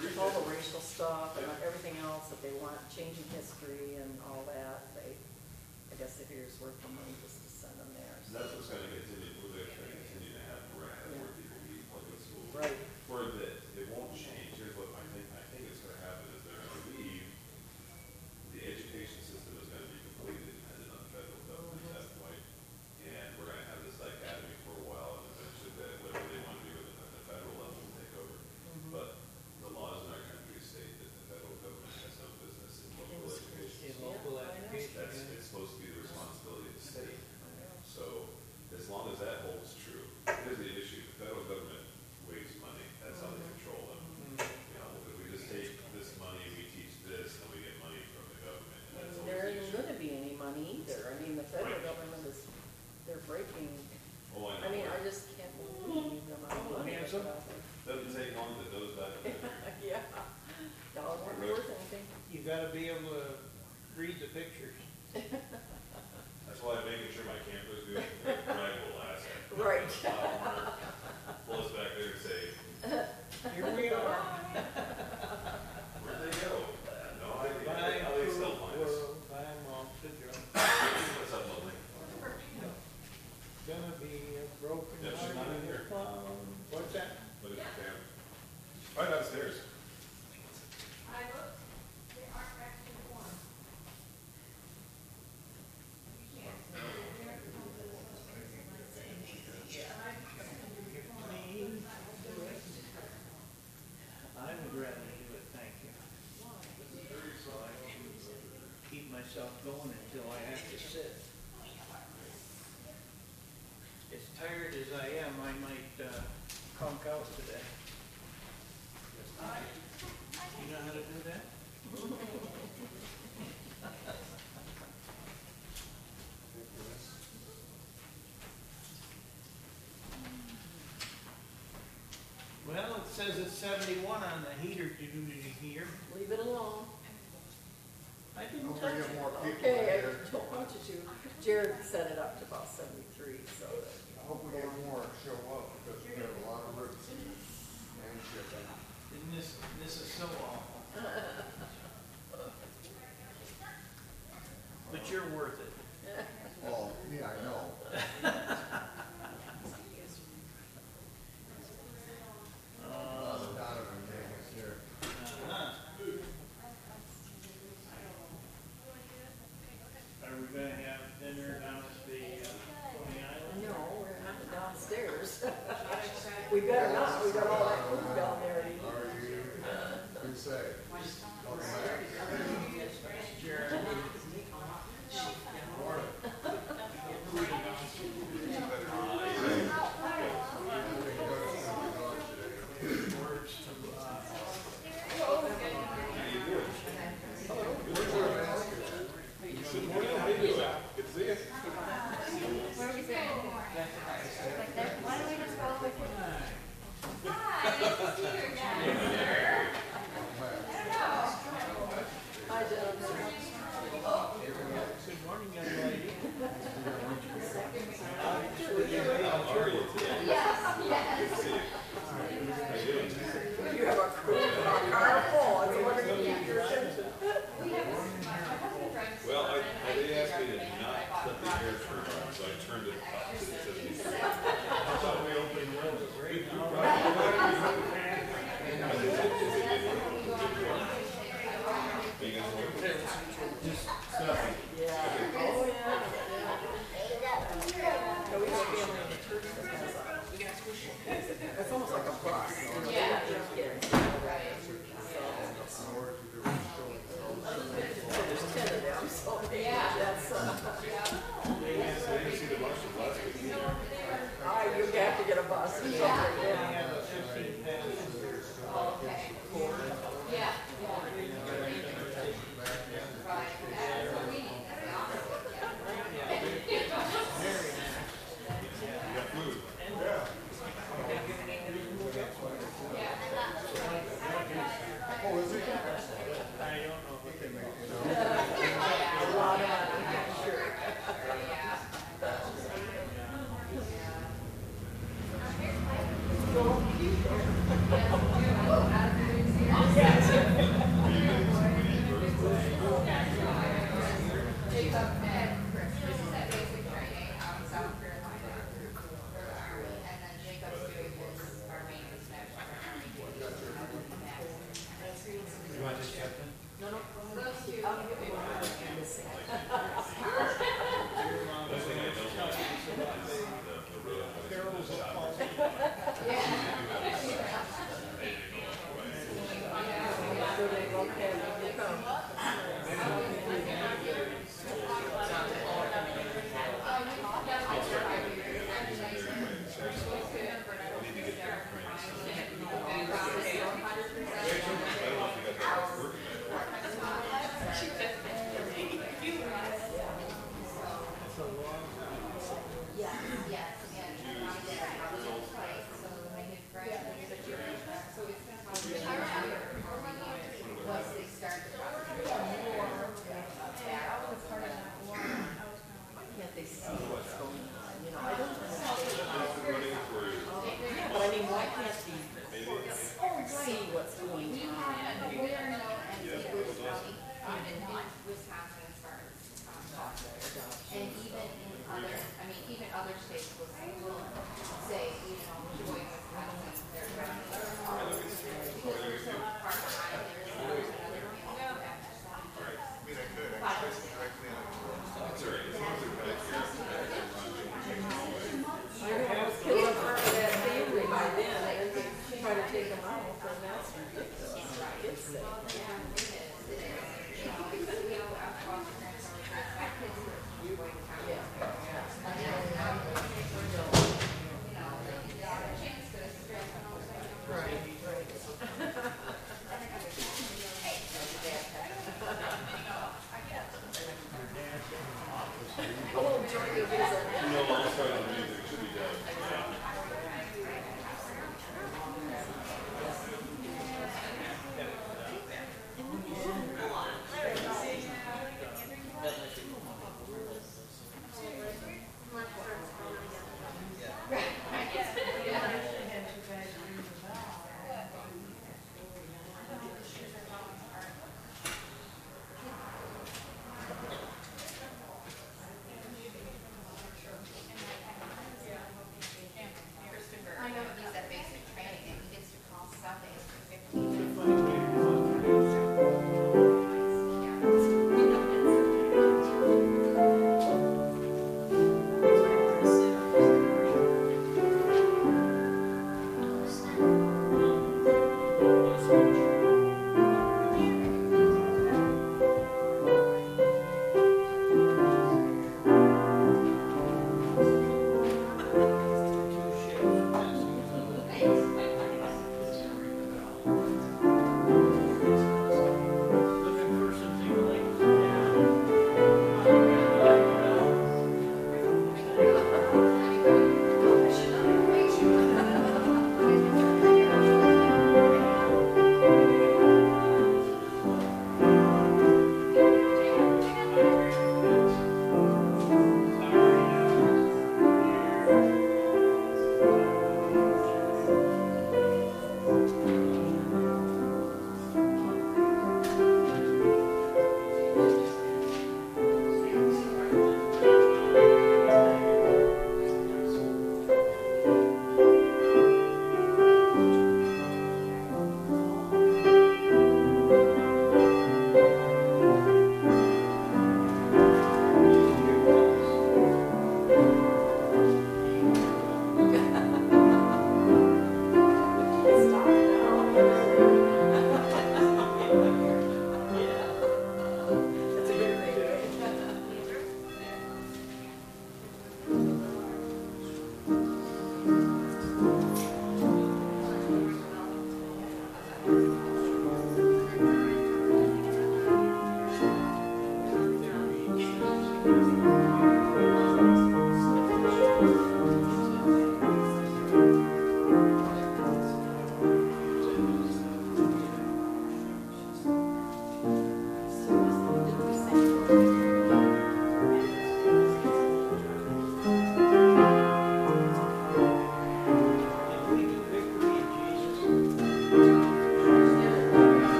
with all the racial stuff and everything else that they want, changing history and all that, they, I guess if it's worth the money just to send them there. So That's what's gonna continue, we're gonna continue to have, more people be public school. Right. For the going until I have to sit. As tired as I am, I might uh, conk out today. You know how to do that? well, it says it's 71 on we more people Okay, I don't want you to. Jared set it up to about seventy-three, so that, I hope we get more show up because we have a lot of roots and shit. And this, this is so awful. But you're worth it.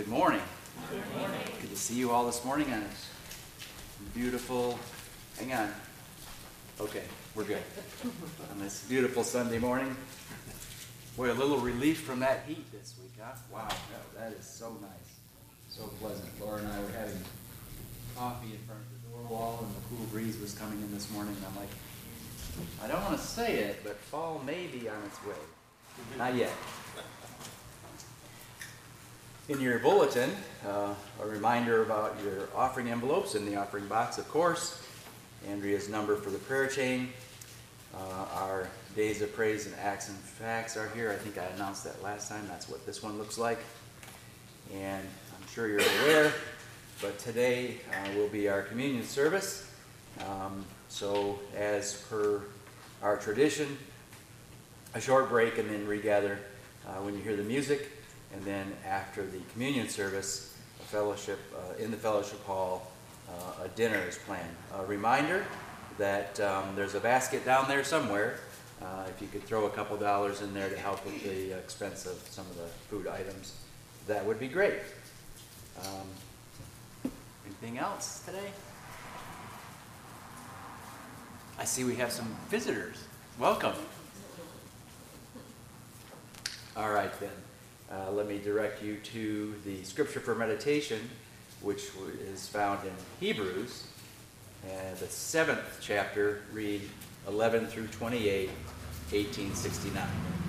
Good morning. Good morning. Good to see you all this morning on this beautiful, hang on. Okay, we're good. On this beautiful Sunday morning. Boy, a little relief from that heat this week, huh? Wow, that- is so nice, so pleasant. Laura and I were having coffee in front of the door wall and the cool breeze was coming in this morning and I'm like, I don't want to say it, but fall may be on its way. Not yet. In your bulletin, uh, a reminder about your offering envelopes in the offering box, of course. Andrea's number for the prayer chain. Uh, our days of praise and acts and facts are here. I think I announced that last time. That's what this one looks like. And I'm sure you're aware, but today uh, will be our communion service. Um, so, as per our tradition, a short break and then regather uh, when you hear the music. And then after the communion service, a fellowship uh, in the fellowship hall, uh, a dinner is planned. A reminder that um, there's a basket down there somewhere. Uh, if you could throw a couple dollars in there to help with the expense of some of the food items, that would be great. Um, anything else today? I see we have some visitors. Welcome. All right, then. Uh, let me direct you to the scripture for meditation, which is found in Hebrews. And the seventh chapter, read 11 through 28, 1869.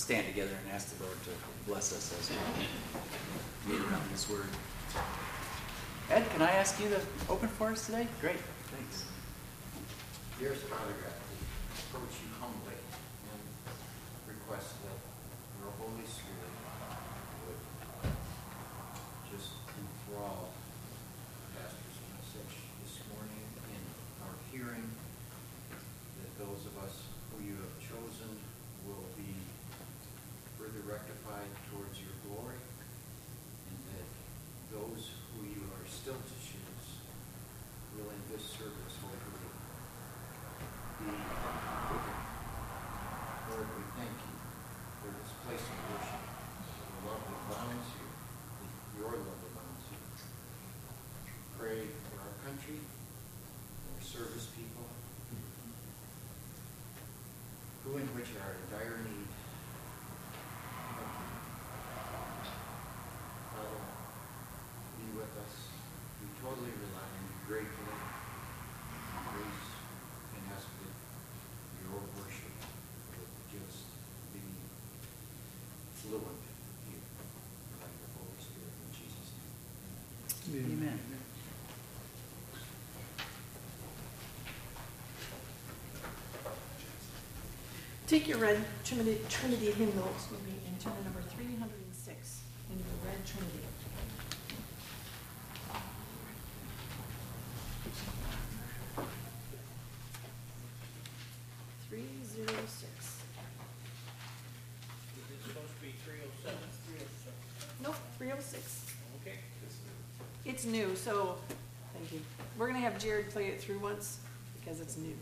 Stand together and ask the Lord to bless us as we meet around this word. Ed, can I ask you to open for us today? Great, thanks. Dearest Father God, we approach you humbly and request that your Holy Spirit would just enthrall Pastor's message this morning in our hearing, that those of us who you have chosen will be further rectified towards your glory, and that those who you are still to choose will in this service hopefully be open. Lord, we thank you for this place of worship, the love that binds you, your love that binds you. Pray for our country, for our service people, who and which are in dire need. Father, be with us. We totally rely on you gratefully. Grace and ask that your worship would just be fluent here by your Holy Spirit in Jesus' name. Amen. Take your red Trinity, Trinity hymnal, excuse me, and turn to number three hundred and six in the red Trinity. Three zero six. Is it supposed to be three oh seven? Nope, three oh six. Okay. It's new, so, thank you. We're gonna have Jared play it through once, because it's new.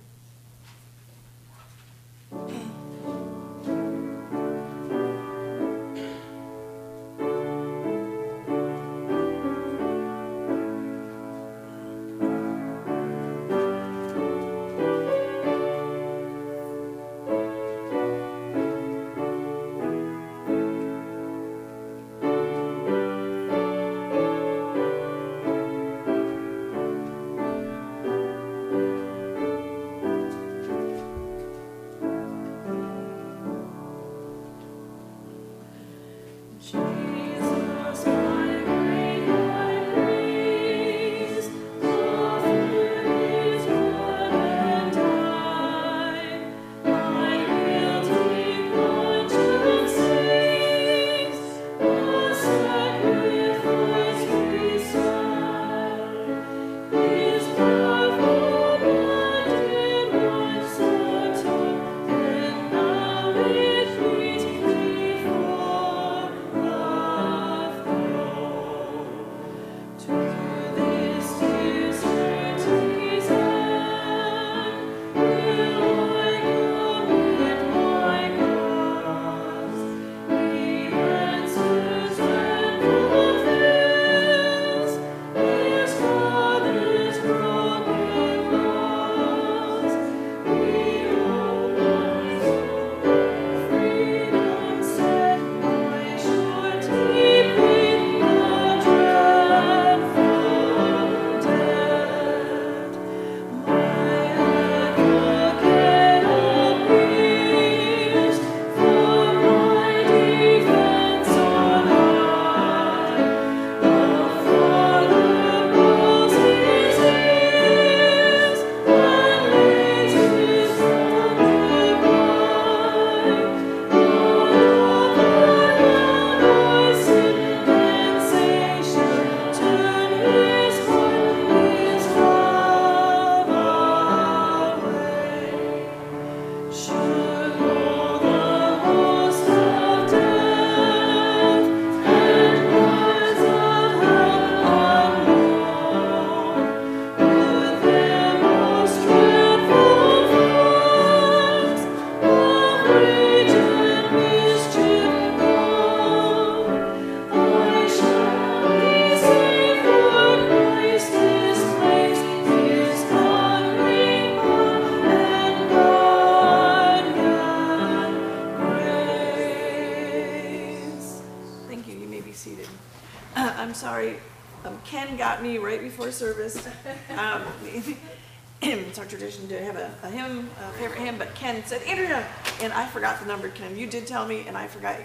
Did tell me, and I forgot.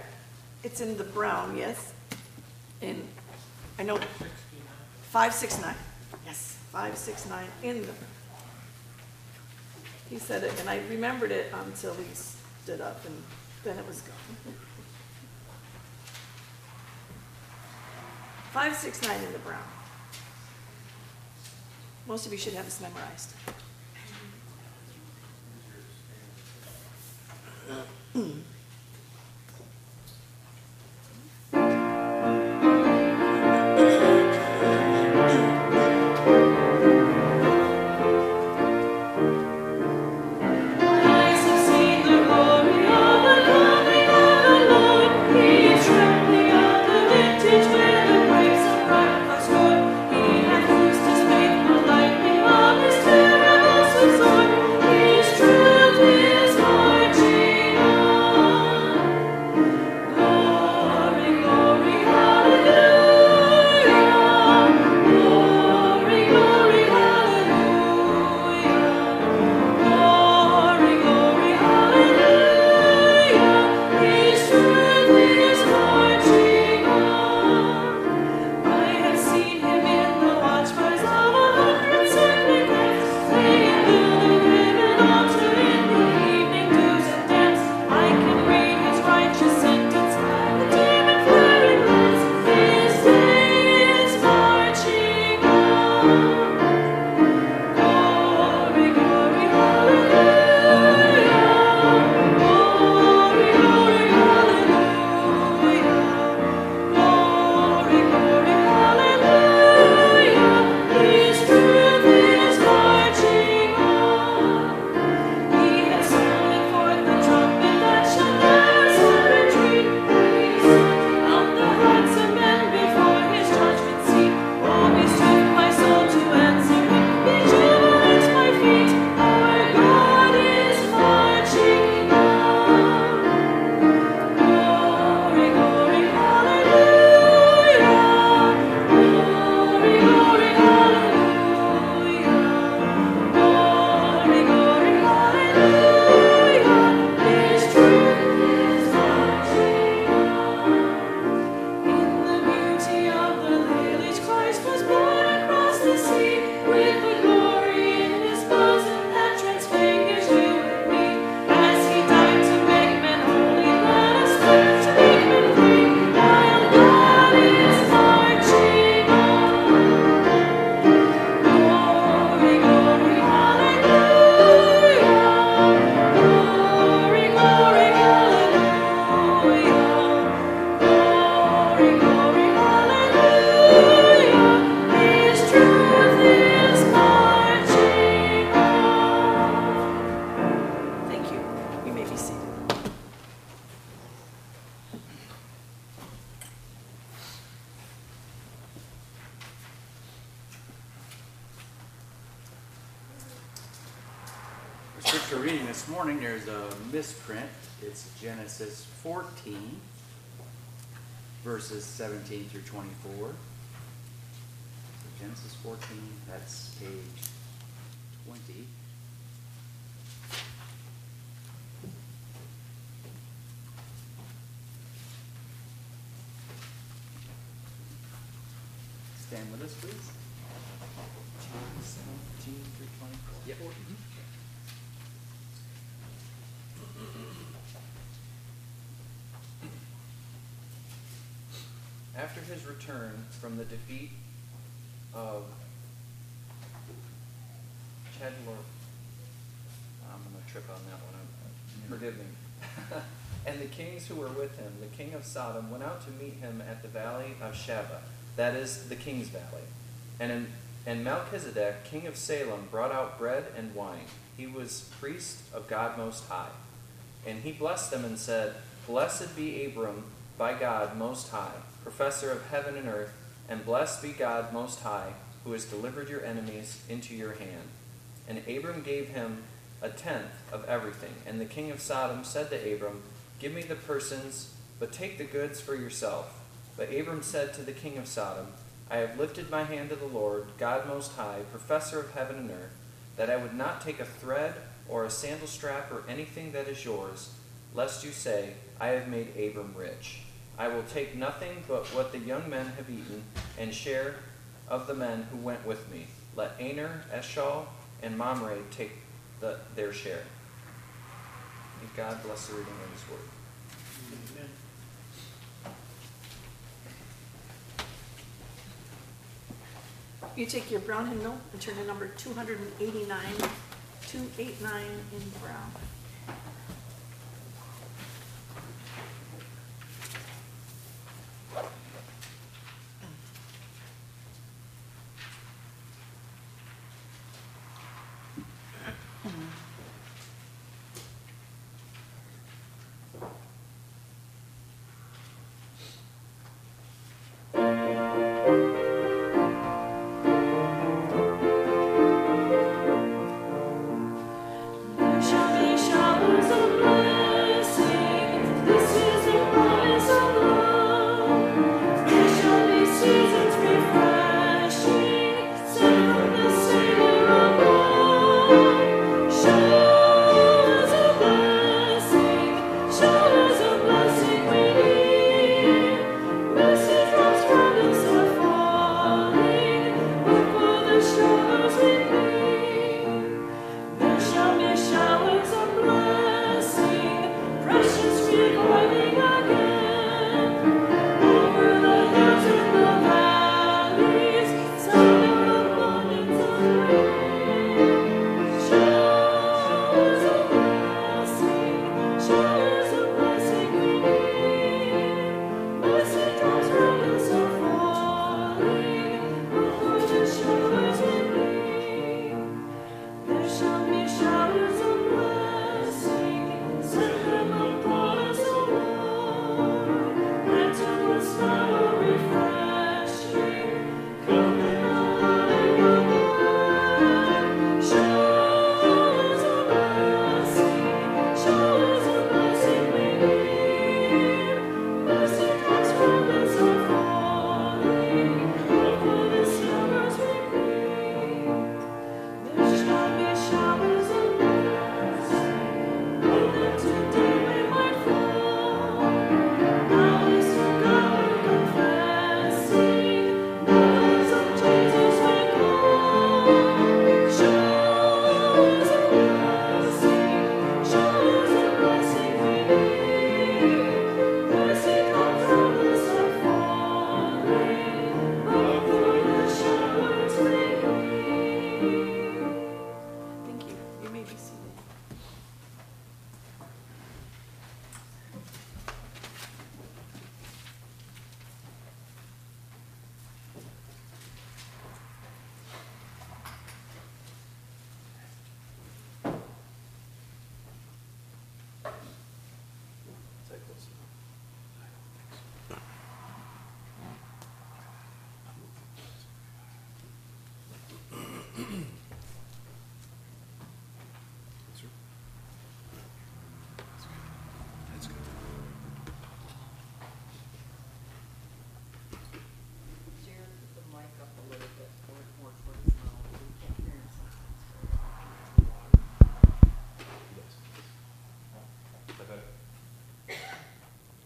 It's in the brown, yes? In, I know, five, six, nine, yes, five, six, nine, in the, he said it, and I remembered it until he stood up, and then it was gone. Five, six, nine in the brown. Most of you should have this memorized. 17 through 24. So Genesis 14, that's page 20. Stand with us, please. John 17 through 24. Yep. Mm-hmm. After his return from the defeat of Chedlor, I'm gonna trip on that one, forgive me. And the kings who were with him, the king of Sodom, went out to meet him at the valley of Shaveh, that is, the king's valley. And, in, and Melchizedek, king of Salem, brought out bread and wine. He was priest of God Most High. And he blessed them and said, Blessed be Abram by God Most High, possessor of heaven and earth, and blessed be God Most High, who has delivered your enemies into your hand. And Abram gave him a tenth of everything. And the king of Sodom said to Abram, Give me the persons, but take the goods for yourself. But Abram said to the king of Sodom, I have lifted my hand to the Lord, God Most High, possessor of heaven and earth, that I would not take a thread or a sandal strap or anything that is yours, lest you say, I have made Abram rich. I will take nothing but what the young men have eaten, and share of the men who went with me. Let Aner, Eshcol, and Mamre take the, their share. May God bless the reading of his word. Amen. You take your brown hymnal and turn to number two hundred and eighty-nine, two eight nine in brown.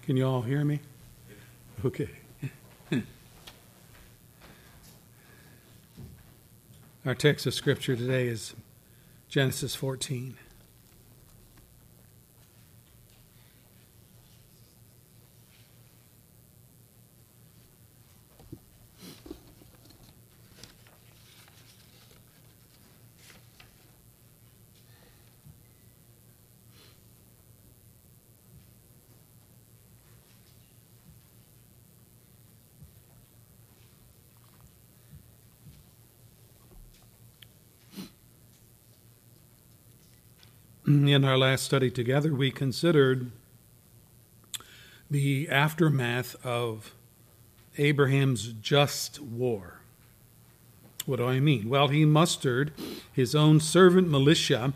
Can you all hear me? Okay. Our text of scripture today is Genesis 14. In our last study together, we considered the aftermath of Abraham's just war. What do I mean? Well, he mustered his own servant militia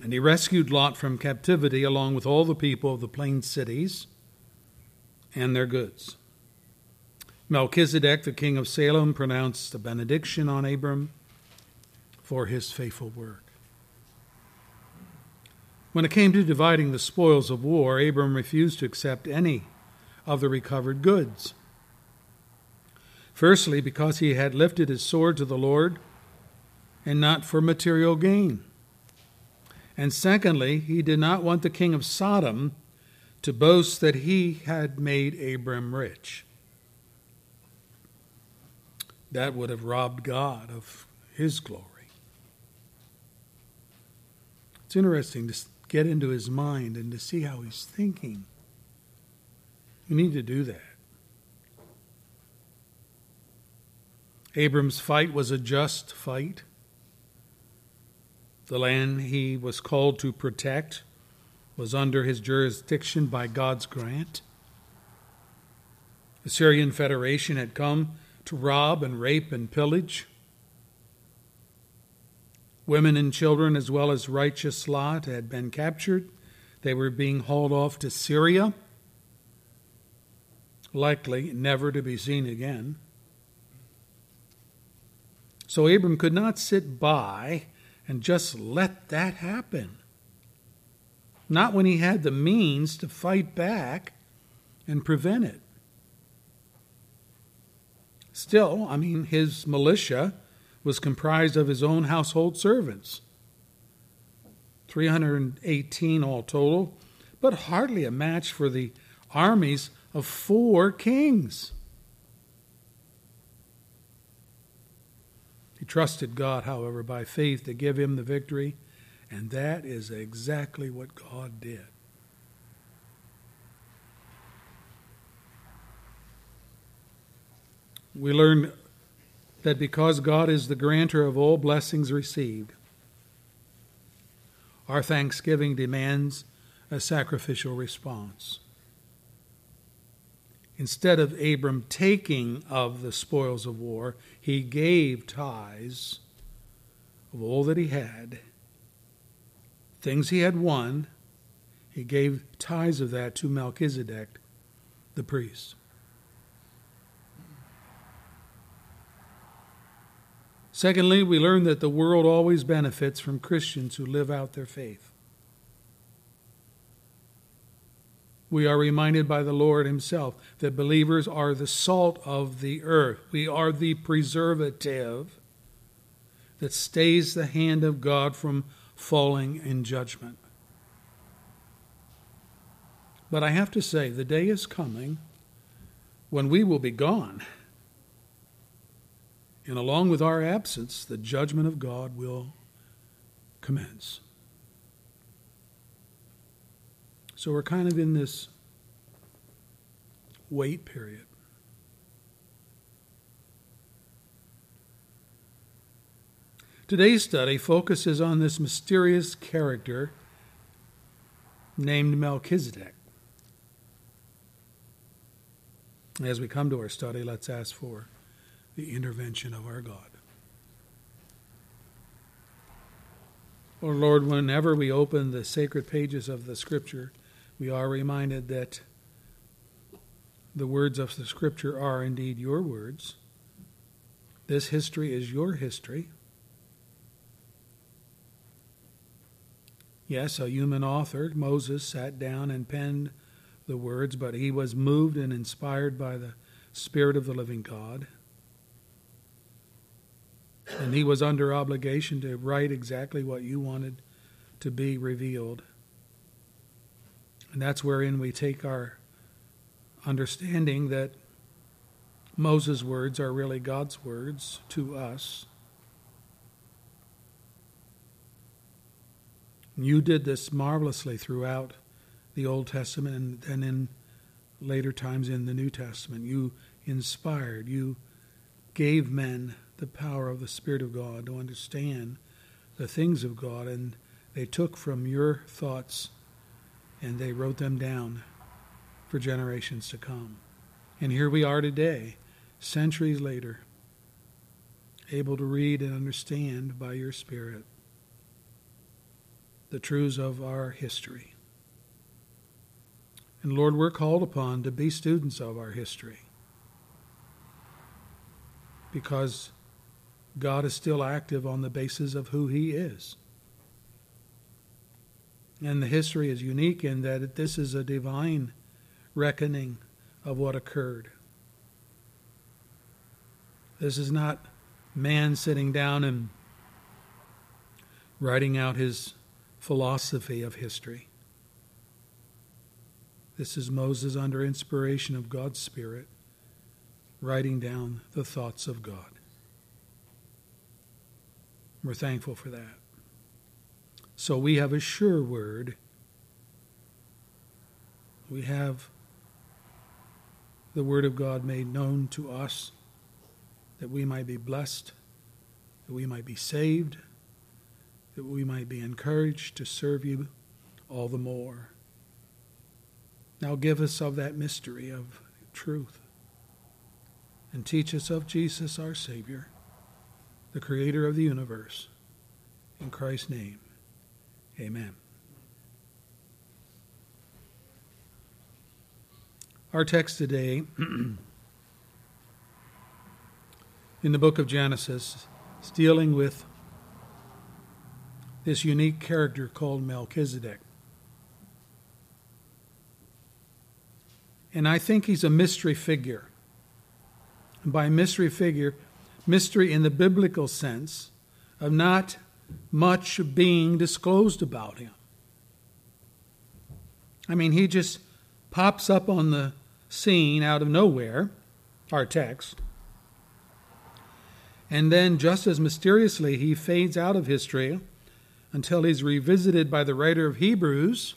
and he rescued Lot from captivity along with all the people of the plain cities and their goods. Melchizedek, the king of Salem, pronounced a benediction on Abram for his faithful work. When it came to dividing the spoils of war, Abram refused to accept any of the recovered goods. Firstly, because he had lifted his sword to the Lord and not for material gain. And secondly, he did not want the king of Sodom to boast that he had made Abram rich. That would have robbed God of his glory. It's interesting to get into his mind and to see how he's thinking. You need to do that. Abram's fight was a just fight. The land he was called to protect was under his jurisdiction by God's grant. The Syrian Federation had come to rob and rape and pillage. Women and children, as well as righteous Lot, had been captured. They were being hauled off to Syria, likely never to be seen again. So Abram could not sit by and just let that happen. Not when he had the means to fight back and prevent it. Still, I mean, his militia was comprised of his own household servants 318 all total, but hardly a match for the armies of four kings. He trusted God, however, by faith to give him the victory, and that is exactly what God did. We learn that because God is the grantor of all blessings received, our thanksgiving demands a sacrificial response. Instead of Abram taking of the spoils of war, he gave tithes of all that he had. Things he had won, he gave tithes of that to Melchizedek, the priest. Secondly, we learn that the world always benefits from Christians who live out their faith. We are reminded by the Lord Himself that believers are the salt of the earth. We are the preservative that stays the hand of God from falling in judgment. But I have to say, the day is coming when we will be gone. And along with our absence, the judgment of God will commence. So we're kind of in this wait period. Today's study focuses on this mysterious character named Melchizedek. As we come to our study, let's ask for the intervention of our God. Oh Lord, whenever we open the sacred pages of the Scripture, we are reminded that the words of the Scripture are indeed your words. This history is your history. Yes, a human author, Moses, sat down and penned the words, but he was moved and inspired by the Spirit of the living God. And he was under obligation to write exactly what you wanted to be revealed. And that's wherein we take our understanding that Moses' words are really God's words to us. You did this marvelously throughout the Old Testament and then in later times in the New Testament. You inspired, you gave men the power of the Spirit of God to understand the things of God, and they took from your thoughts and they wrote them down for generations to come. And here we are today, centuries later, able to read and understand by your Spirit the truths of our history. And Lord, we're called upon to be students of our history because God is still active on the basis of who He is. And the history is unique in that this is a divine reckoning of what occurred. This is not man sitting down and writing out his philosophy of history. This is Moses under inspiration of God's Spirit writing down the thoughts of God. We're thankful for that. So we have a sure word. We have the Word of God made known to us that we might be blessed, that we might be saved, that we might be encouraged to serve you all the more. Now give us of that mystery of truth and teach us of Jesus our Savior, the Creator of the universe. In Christ's name, amen. Our text today in the book of Genesis is dealing with this unique character called Melchizedek. And I think he's a mystery figure. And by mystery figure, mystery in the biblical sense of not much being disclosed about him. I mean, he just pops up on the scene out of nowhere, our text, and then just as mysteriously he fades out of history until he's revisited by the writer of Hebrews.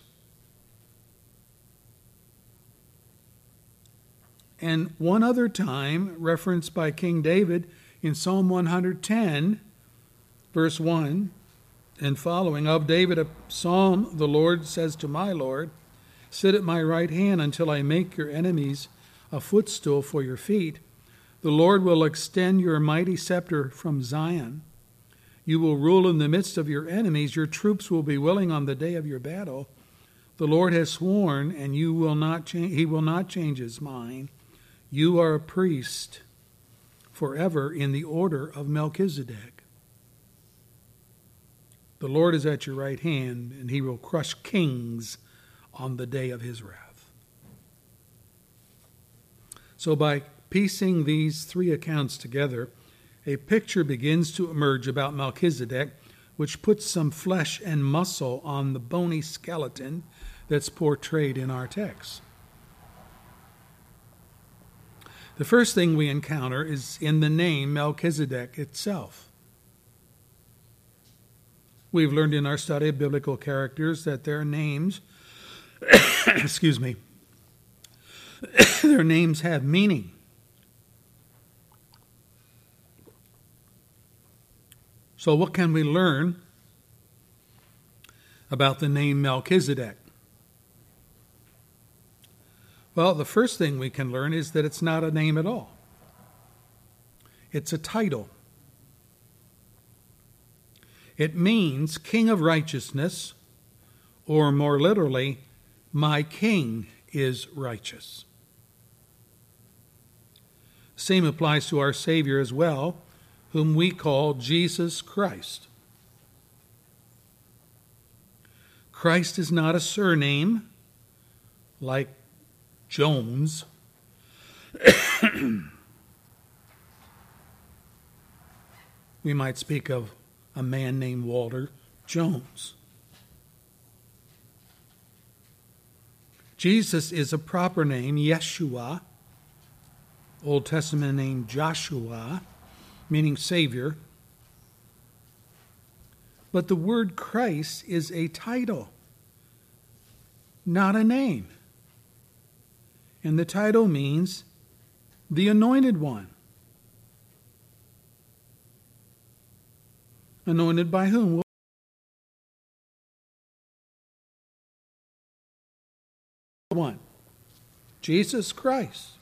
And one other time, referenced by King David in Psalm 110, verse 1 and following of David, a psalm, the Lord says to my Lord, Sit at my right hand until I make your enemies a footstool for your feet. The Lord will extend your mighty scepter from Zion. You will rule in the midst of your enemies. Your troops will be willing on the day of your battle. The Lord has sworn, and you will not cha- he will not change his mind. You are a priest forever in the order of Melchizedek. The Lord is at your right hand, and he will crush kings on the day of his wrath. So, by piecing these three accounts together, a picture begins to emerge about Melchizedek, which puts some flesh and muscle on the bony skeleton that's portrayed in our text. The first thing we encounter is in the name Melchizedek itself. We've learned in our study of biblical characters that their names, excuse me, their names have meaning. So, what can we learn about the name Melchizedek? Well, the first thing we can learn is that it's not a name at all, it's a title. It means King of Righteousness, or more literally, My King is righteous. Same applies to our Savior as well, whom we call Jesus Christ. Christ is not a surname like Jones. we might speak of a man named Walter Jones. Jesus is a proper name, Yeshua, Old Testament name Joshua, meaning Savior. But the word Christ is a title, not a name. And the title means the anointed one. Anointed by whom? One. Jesus Christ.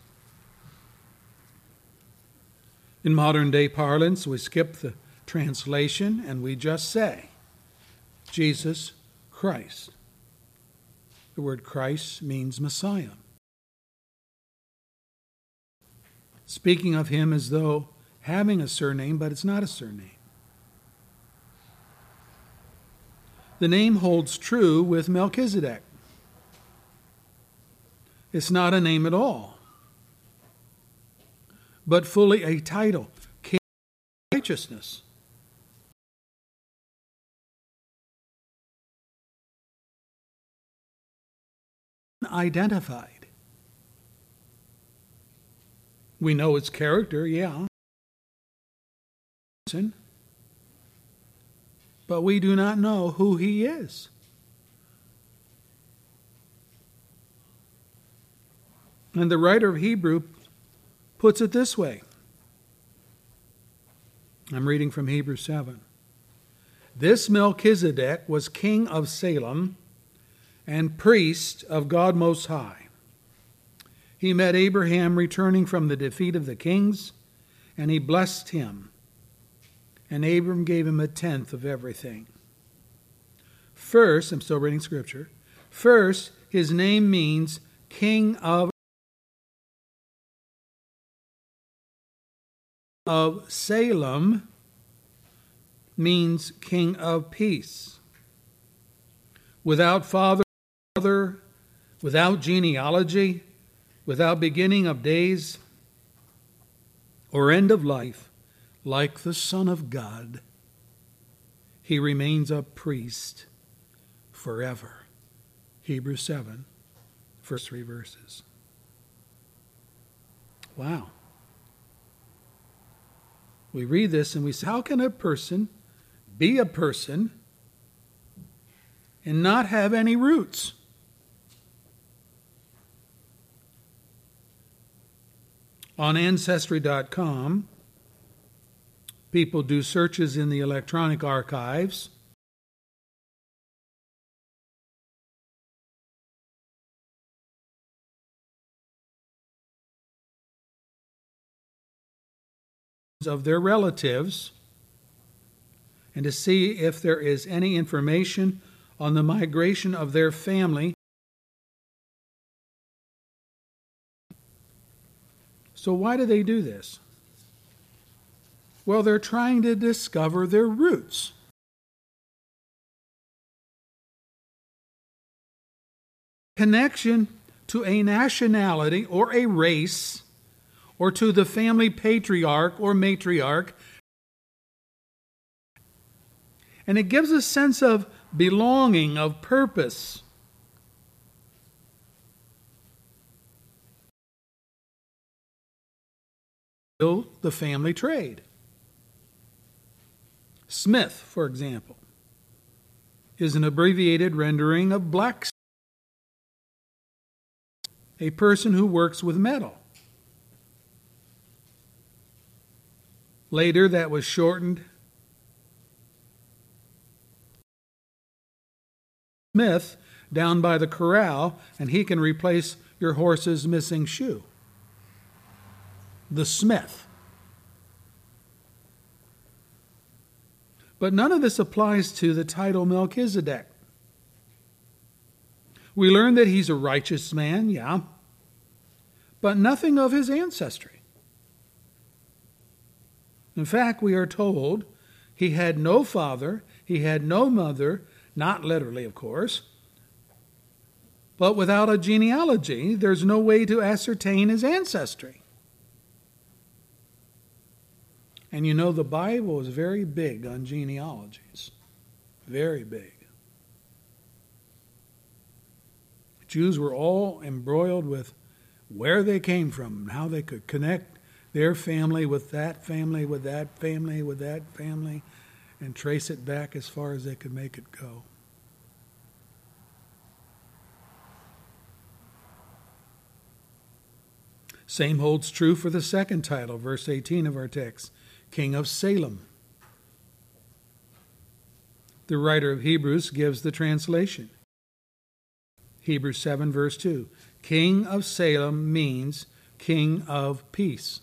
In modern day parlance, we skip the translation and we just say Jesus Christ. The word Christ means Messiah. Speaking of him as though having a surname, but it's not a surname. The name holds true with Melchizedek. It's not a name at all, but fully a title, King of Righteousness. Identified. We know its character, yeah. But we do not know who he is. And the writer of Hebrew puts it this way. I'm reading from Hebrew 7. This Melchizedek was king of Salem and priest of God Most High. He met Abraham returning from the defeat of the kings, and he blessed him. And Abram gave him a tenth of everything. First, I'm still reading scripture. First, his name means king of of Salem means king of peace. Without father, without genealogy, without beginning of days or end of life, like the Son of God, he remains a priest forever. Hebrews 7, first three verses. Wow. We read this and we say, How can a person be a person and not have any roots? On Ancestry.com, people do searches in the electronic archives. of their relatives and to see if there is any information on the migration of their family. So, why do they do this? Well, they're trying to discover their roots. Connection to a nationality or a race or to the family patriarch or matriarch. And it gives a sense of belonging, of purpose. The family trade. Smith, for example, is an abbreviated rendering of blacksmith, a person who works with metal. Later, that was shortened. Smith down by the corral, and he can replace your horse's missing shoe. The smith. But none of this applies to the title Melchizedek. We learn that he's a righteous man, yeah, but nothing of his ancestry. In fact, we are told he had no father, he had no mother, not literally, of course. But without a genealogy, there's no way to ascertain his ancestry. And you know, the Bible is very big on genealogies. Very big. Jews were all embroiled with where they came from and how they could connect their family with that family, with that family, with that family, and trace it back as far as they could make it go. Same holds true for the second title, verse 18 of our text King of Salem. The writer of Hebrews gives the translation. Hebrews 7, verse 2. King of Salem means King of Peace.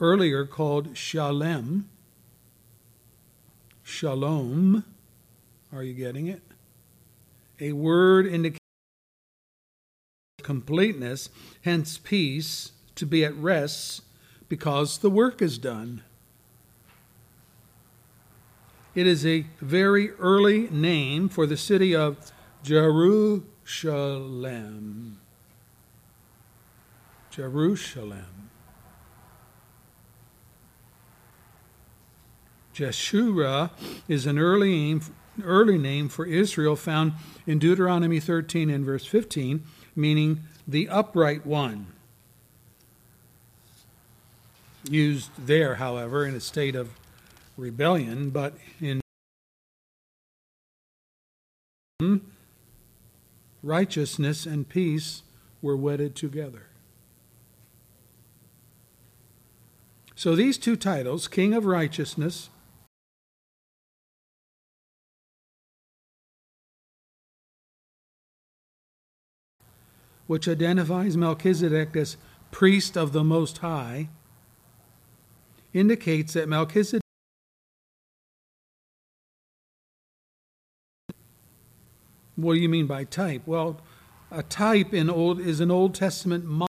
Earlier called Shalem. Shalom. Are you getting it? A word indicating completeness, hence peace, to be at rest because the work is done. It is a very early name for the city of Jerusalem. Jerusalem. Jeshurun is an early name, early name for Israel found in Deuteronomy 13 and verse 15, meaning the upright one. Used there, however, in a state of rebellion, but in righteousness and peace were wedded together. So these two titles, King of Righteousness which identifies Melchizedek as priest of the Most High, indicates that Melchizedek What do you mean by type? Well, a type in old is an Old Testament model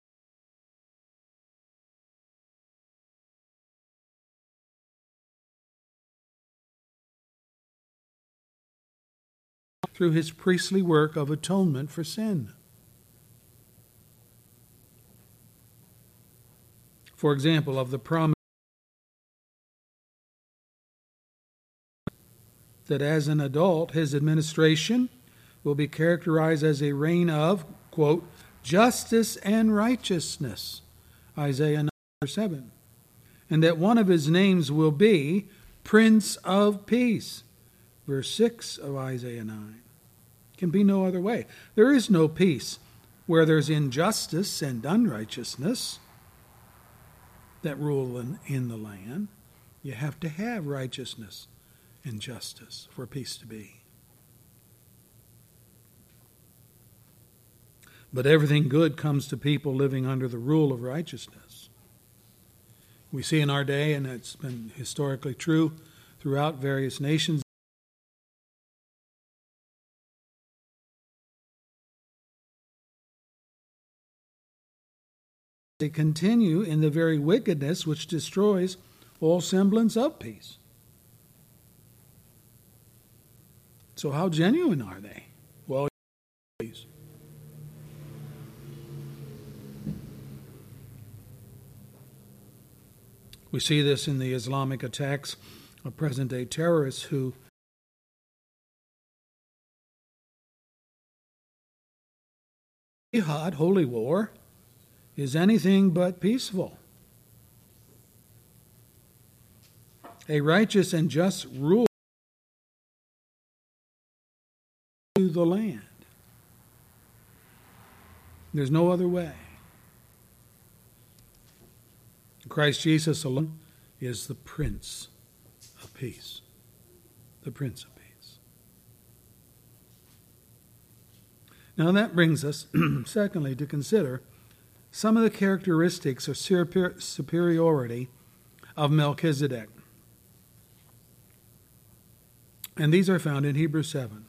through his priestly work of atonement for sin. For example, of the promise that as an adult, his administration will be characterized as a reign of, quote, justice and righteousness, Isaiah 9, 7. And that one of his names will be Prince of Peace, verse 6 of Isaiah 9. Can be no other way. There is no peace where there's injustice and unrighteousness that rule in, in the land. You have to have righteousness and justice for peace to be. But everything good comes to people living under the rule of righteousness. We see in our day, and it's been historically true throughout various nations, they continue in the very wickedness which destroys all semblance of peace. So, how genuine are they? Well, peace. We see this in the Islamic attacks of present day terrorists who jihad, holy war, is anything but peaceful. A righteous and just rule to the land. There's no other way. Christ Jesus alone is the Prince of Peace. The Prince of Peace. Now that brings us, secondly, to consider some of the characteristics of superiority of Melchizedek. And these are found in Hebrews 7.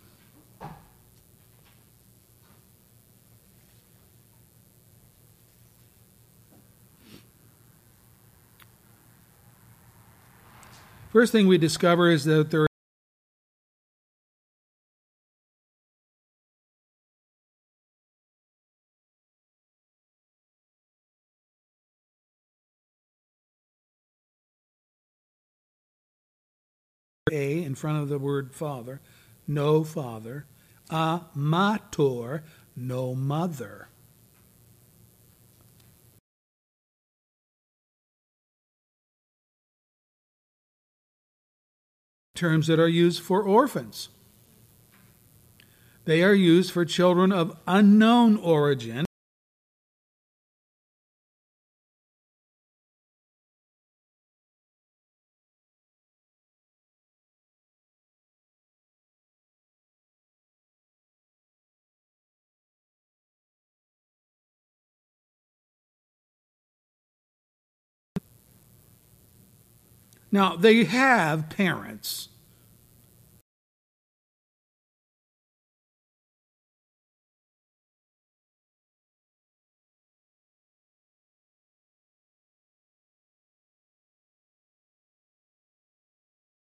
First thing we discover is that there in front of the word father, no father, a mator, no mother. Terms that are used for orphans. They are used for children of unknown origin. Now, they have parents.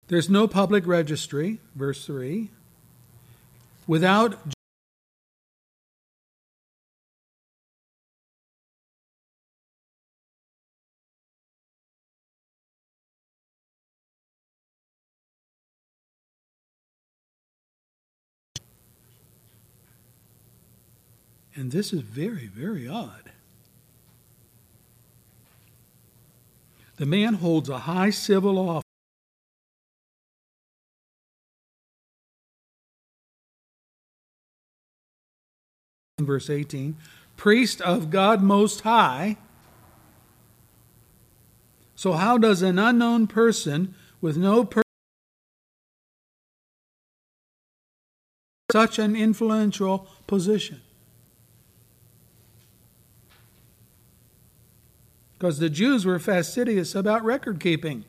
There's no public registry, verse 3. Without And this is very, very odd. The man holds a high civil office. Verse 18 priest of God Most High. So, how does an unknown person with no per- such an influential position? Because the Jews were fastidious about record keeping.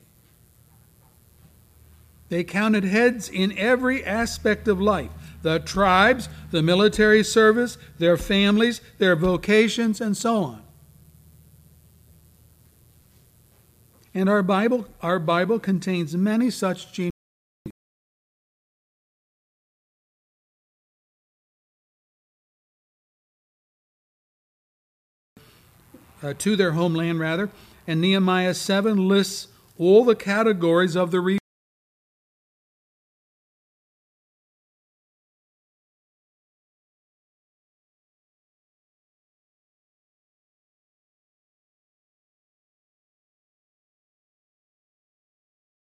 They counted heads in every aspect of life the tribes, the military service, their families, their vocations, and so on. And our Bible, our Bible contains many such genealogies. Uh, to their homeland, rather. And Nehemiah 7 lists all the categories of the region.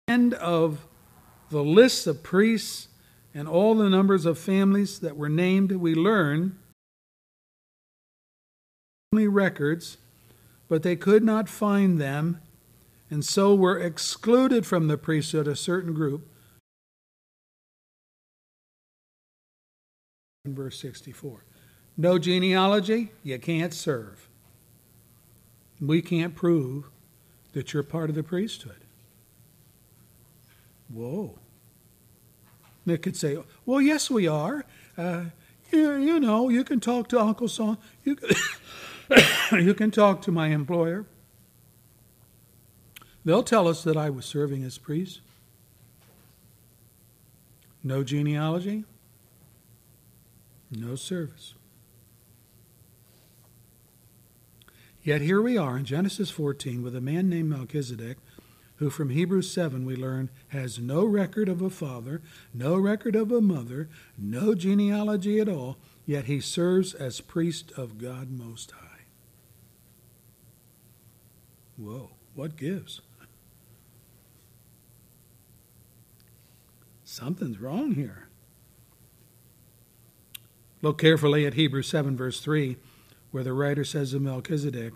End of the list of priests and all the numbers of families that were named, we learn only records but they could not find them, and so were excluded from the priesthood, a certain group. In verse 64. No genealogy, you can't serve. We can't prove that you're part of the priesthood. Whoa. They could say, well, yes, we are. Uh, you, you know, you can talk to Uncle Son. You you can talk to my employer. They'll tell us that I was serving as priest. No genealogy, no service. Yet here we are in Genesis 14 with a man named Melchizedek, who from Hebrews 7 we learn has no record of a father, no record of a mother, no genealogy at all, yet he serves as priest of God Most High. Whoa, what gives? Something's wrong here. Look carefully at Hebrews 7, verse 3, where the writer says of Melchizedek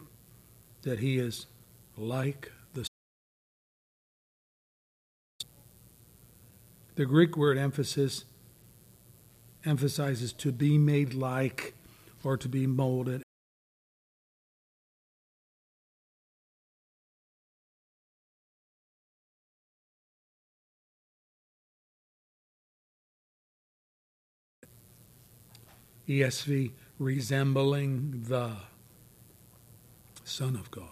that he is like the. The Greek word emphasis emphasizes to be made like or to be molded ESV, resembling the Son of God.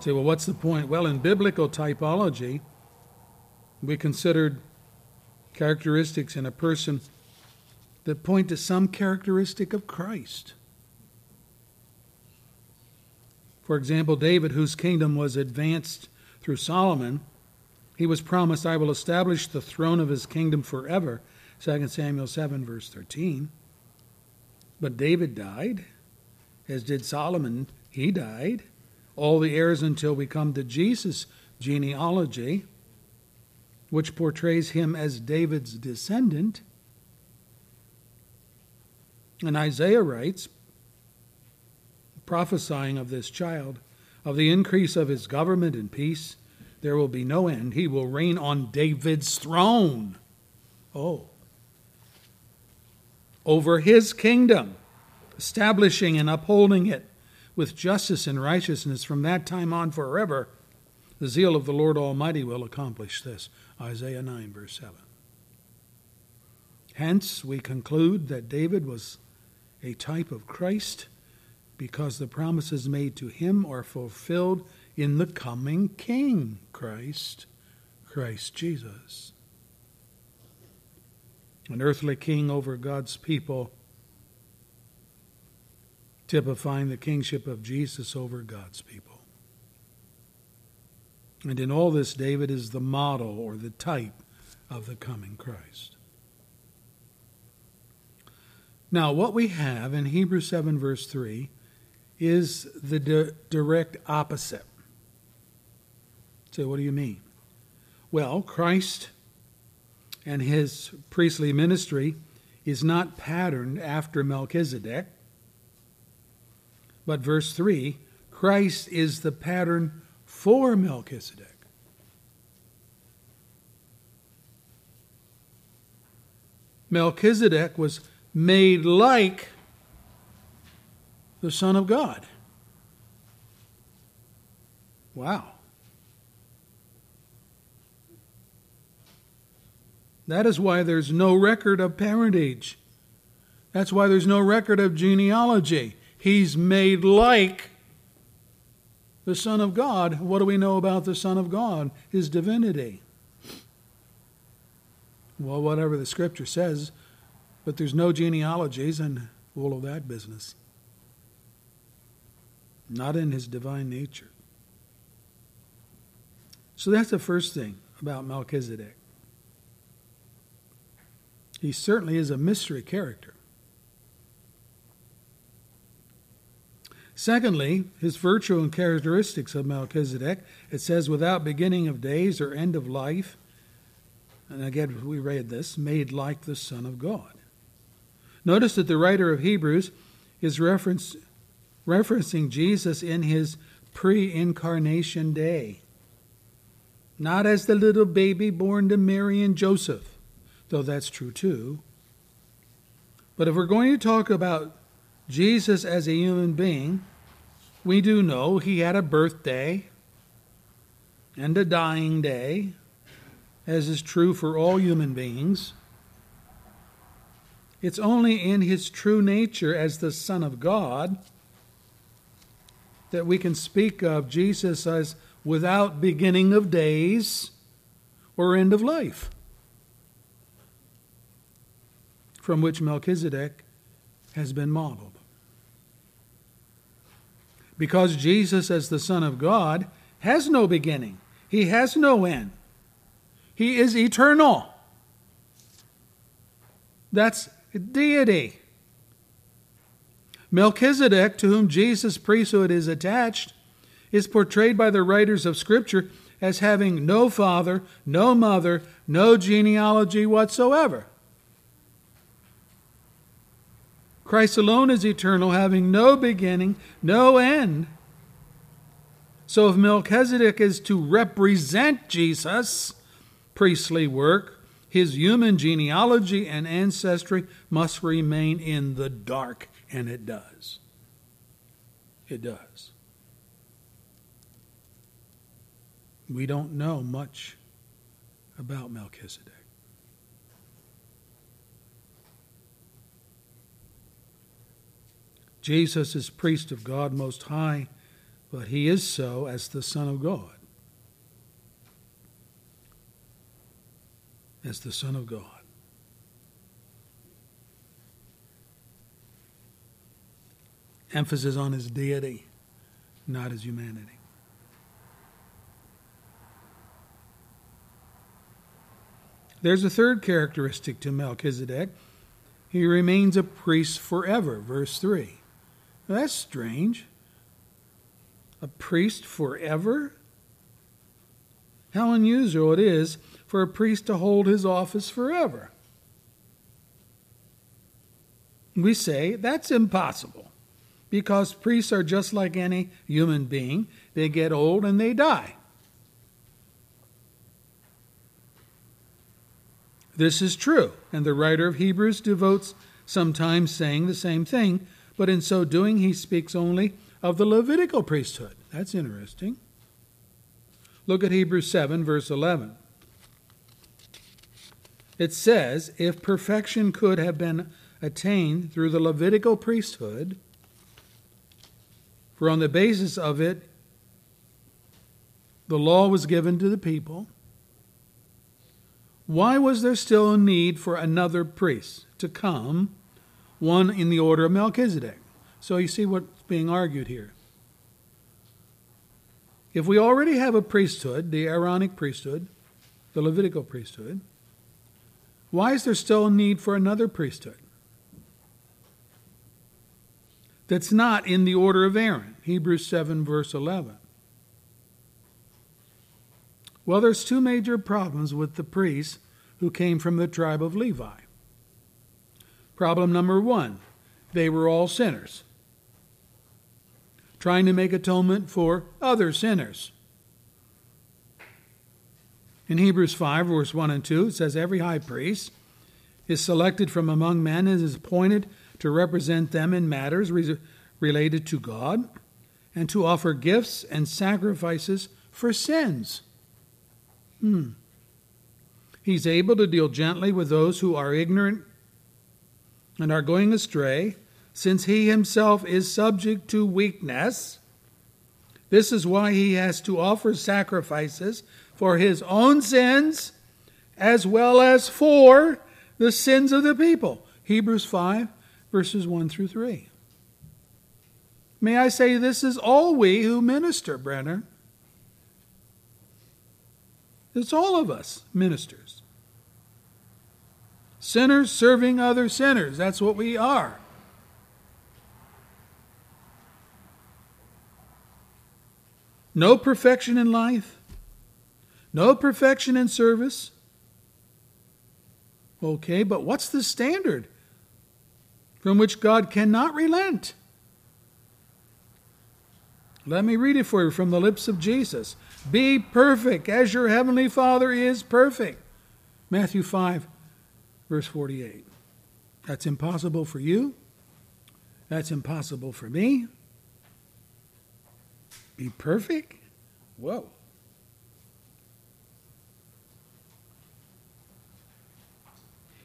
Say, well, what's the point? Well, in biblical typology, we considered characteristics in a person that point to some characteristic of Christ. For example, David, whose kingdom was advanced through Solomon, he was promised, I will establish the throne of his kingdom forever. 2 Samuel 7, verse 13. But David died, as did Solomon. He died. All the heirs until we come to Jesus' genealogy, which portrays him as David's descendant. And Isaiah writes, prophesying of this child, of the increase of his government and peace, there will be no end. He will reign on David's throne. Oh over his kingdom, establishing and upholding it with justice and righteousness from that time on forever. The zeal of the Lord Almighty will accomplish this. Isaiah 9, verse 7. Hence, we conclude that David was a type of Christ because the promises made to him are fulfilled in the coming King, Christ, Christ Jesus. An earthly king over God's people, typifying the kingship of Jesus over God's people. And in all this, David is the model or the type of the coming Christ. Now, what we have in Hebrews 7, verse 3, is the di- direct opposite. So, what do you mean? Well, Christ and his priestly ministry is not patterned after Melchizedek, but verse 3 Christ is the pattern for Melchizedek. Melchizedek was made like the Son of God. Wow. That is why there's no record of parentage. That's why there's no record of genealogy. He's made like the Son of God. What do we know about the Son of God? His divinity. Well, whatever the scripture says, but there's no genealogies and all of that business. Not in his divine nature. So that's the first thing about Melchizedek. He certainly is a mystery character. Secondly, his virtue and characteristics of Melchizedek. It says, without beginning of days or end of life, and again we read this, made like the Son of God. Notice that the writer of Hebrews is reference, referencing Jesus in his pre incarnation day, not as the little baby born to Mary and Joseph, though that's true too. But if we're going to talk about Jesus as a human being, we do know he had a birthday and a dying day, as is true for all human beings. It's only in his true nature as the Son of God that we can speak of Jesus as without beginning of days or end of life, from which Melchizedek has been modeled. Because Jesus, as the Son of God, has no beginning, he has no end, he is eternal. That's deity. Melchizedek, to whom Jesus' priesthood is attached, is portrayed by the writers of Scripture as having no father, no mother, no genealogy whatsoever. Christ alone is eternal, having no beginning, no end. So if Melchizedek is to represent Jesus' priestly work, his human genealogy and ancestry must remain in the dark, and it does. It does. We don't know much about Melchizedek. Jesus is priest of God Most High, but he is so as the Son of God. As the Son of God. Emphasis on his deity, not his humanity. There's a third characteristic to Melchizedek. He remains a priest forever, verse 3. That's strange. A priest forever? How unusual it is for a priest to hold his office forever. We say that's impossible because priests are just like any human being. They get old and they die. This is true, and the writer of Hebrews devotes some time saying the same thing, but in so doing he speaks only of the Levitical priesthood. That's interesting. Look at Hebrews 7, verse 11. It says, If perfection could have been attained through the Levitical priesthood, for on the basis of it the law was given to the people, why was there still a need for another priest to come, one in the order of Melchizedek? So you see what's being argued here. If we already have a priesthood, the Aaronic priesthood, the Levitical priesthood, why is there still a need for another priesthood? That's not in the order of Aaron, Hebrews 7, verse 11. Well, there's two major problems with the priests who came from the tribe of Levi. Problem number one they were all sinners, trying to make atonement for other sinners. In Hebrews 5, verse 1 and 2, it says, Every high priest is selected from among men and is appointed to represent them in matters re- related to God and to offer gifts and sacrifices for sins. Hmm. He's able to deal gently with those who are ignorant and are going astray, since he himself is subject to weakness. This is why he has to offer sacrifices for his own sins as well as for the sins of the people. Hebrews 5, verses 1 through 3. May I say, this is all we who minister, Brenner. It's all of us ministers. Sinners serving other sinners. That's what we are. No perfection in life, no perfection in service. Okay, but what's the standard from which God cannot relent? Let me read it for you from the lips of Jesus. Be perfect as your heavenly Father is perfect. Matthew 5, verse 48. That's impossible for you. That's impossible for me. Be perfect? Whoa.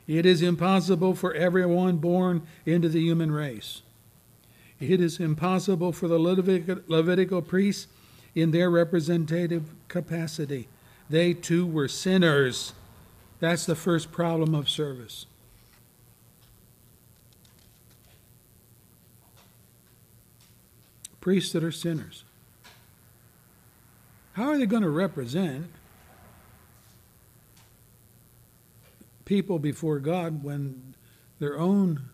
It is impossible for everyone born into the human race. It is impossible for the Levitical, priests in their representative capacity. They too were sinners. That's the first problem of service. Priests that are sinners. How are they going to represent people before God when their own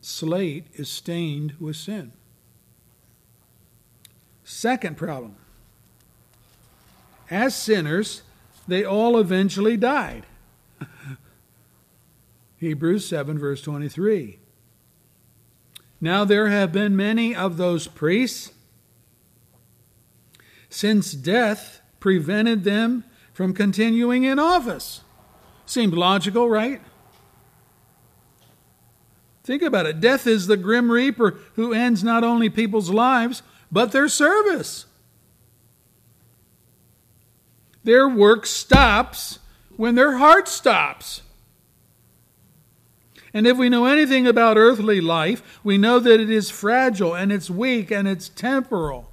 slate is stained with sin? Second problem as sinners, they all eventually died. Hebrews 7, verse 23. Now there have been many of those priests, since death prevented them from continuing in office. Seemed logical, right? Think about it. Death is the grim reaper who ends not only people's lives, but their service. Their work stops when their heart stops. And if we know anything about earthly life, we know that it is fragile and it's weak and it's temporal.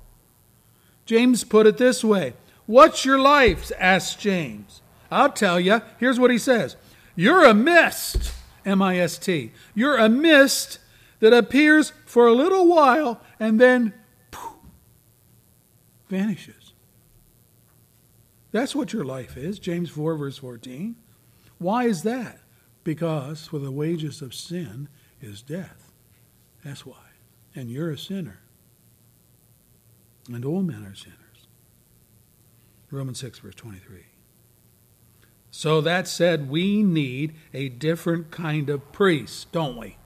James put it this way What's your life? asked James. I'll tell you. Here's what he says You're a mist, M I S T. You're a mist that appears for a little while and then poof, vanishes. That's what your life is, James 4, verse 14. Why is that? Because for the wages of sin is death. That's why. And you're a sinner. And all men are sinners. Romans 6, verse 23. So that said, we need a different kind of priest, don't we?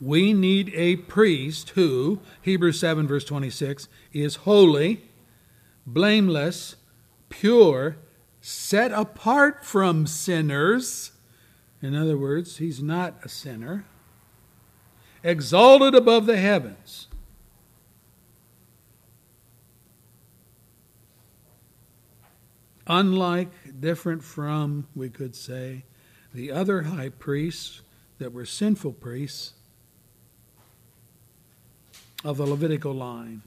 We need a priest who, Hebrews 7, verse 26, is holy, blameless, pure, set apart from sinners. In other words, he's not a sinner, exalted above the heavens. Unlike, different from, we could say, the other high priests that were sinful priests of the Levitical line.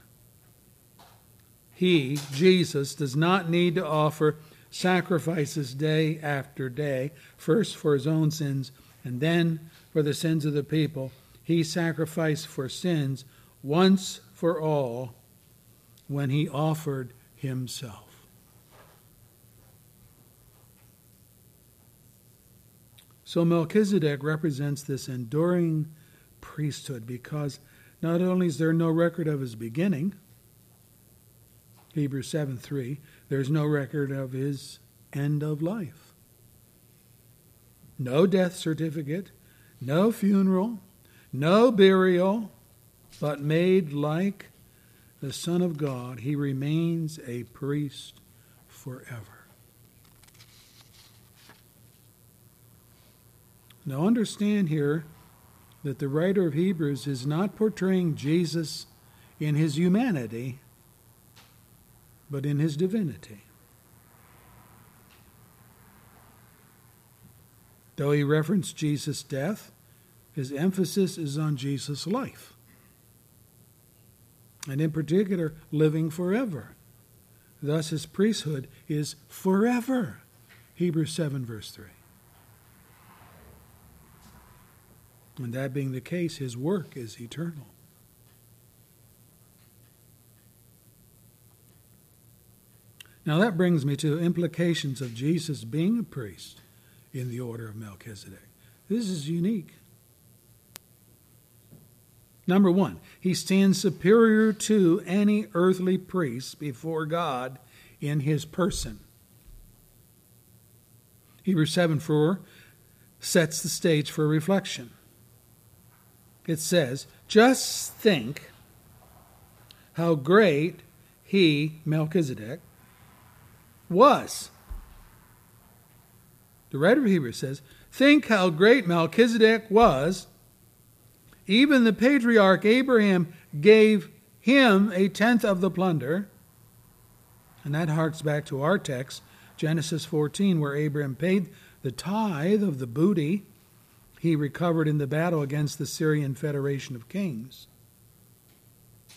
He, Jesus, does not need to offer sacrifices day after day, first for his own sins and then for the sins of the people. He sacrificed for sins once for all when he offered himself. So Melchizedek represents this enduring priesthood because not only is there no record of his beginning, Hebrews 7 3, there's no record of his end of life. No death certificate, no funeral, no burial, but made like the Son of God, he remains a priest forever. Now, understand here that the writer of Hebrews is not portraying Jesus in his humanity, but in his divinity. Though he referenced Jesus' death, his emphasis is on Jesus' life. And in particular, living forever. Thus, his priesthood is forever. Hebrews 7, verse 3. And that being the case, his work is eternal. Now that brings me to implications of Jesus being a priest in the order of Melchizedek. This is unique. Number one, he stands superior to any earthly priest before God in his person. Hebrews 7 4 sets the stage for reflection. It says, Just think how great he, Melchizedek, was. The writer of Hebrews says, Think how great Melchizedek was. Even the patriarch Abraham gave him a tenth of the plunder. And that harks back to our text, Genesis 14, where Abraham paid the tithe of the booty he recovered in the battle against the Syrian Federation of Kings.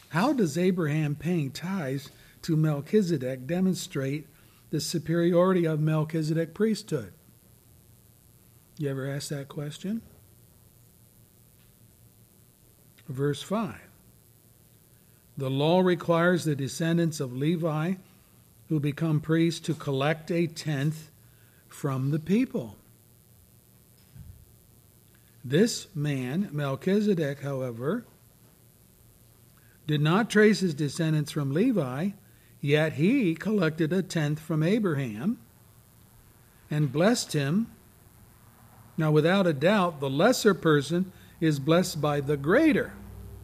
How does Abraham paying tithes to Melchizedek demonstrate the superiority of Melchizedek priesthood? You ever ask that question? Verse 5 The law requires the descendants of Levi who become priests to collect a tenth from the people. This man, Melchizedek, however, did not trace his descendants from Levi, yet he collected a tenth from Abraham and blessed him. Now, without a doubt, the lesser person is blessed by the greater.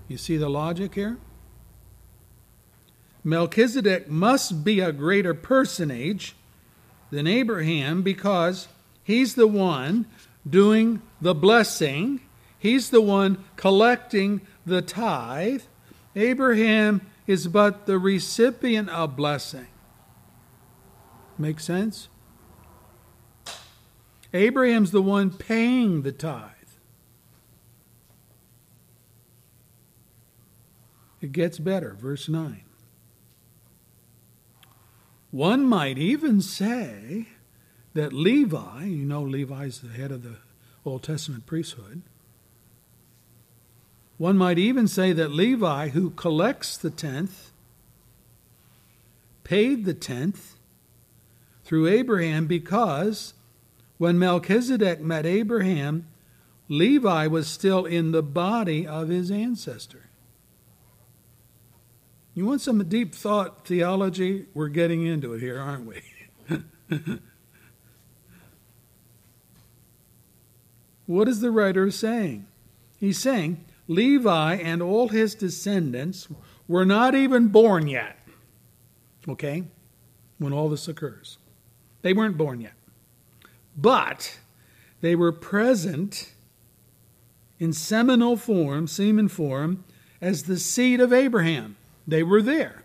You see the logic here? Melchizedek must be a greater personage than Abraham because he's the one doing the blessing, he's the one collecting the tithe. Abraham is but the recipient of blessing. Make sense? Abraham's the one paying the tithe. It gets better. Verse 9. One might even say that Levi, you know, Levi's the head of the Old Testament priesthood. One might even say that Levi, who collects the tenth, paid the tenth through Abraham because when Melchizedek met Abraham, Levi was still in the body of his ancestor. You want some deep thought theology? We're getting into it here, aren't we? what is the writer saying? He's saying Levi and all his descendants were not even born yet. Okay? When all this occurs. They weren't born yet. But they were present in seminal form, semen form, as the seed of Abraham. They were there.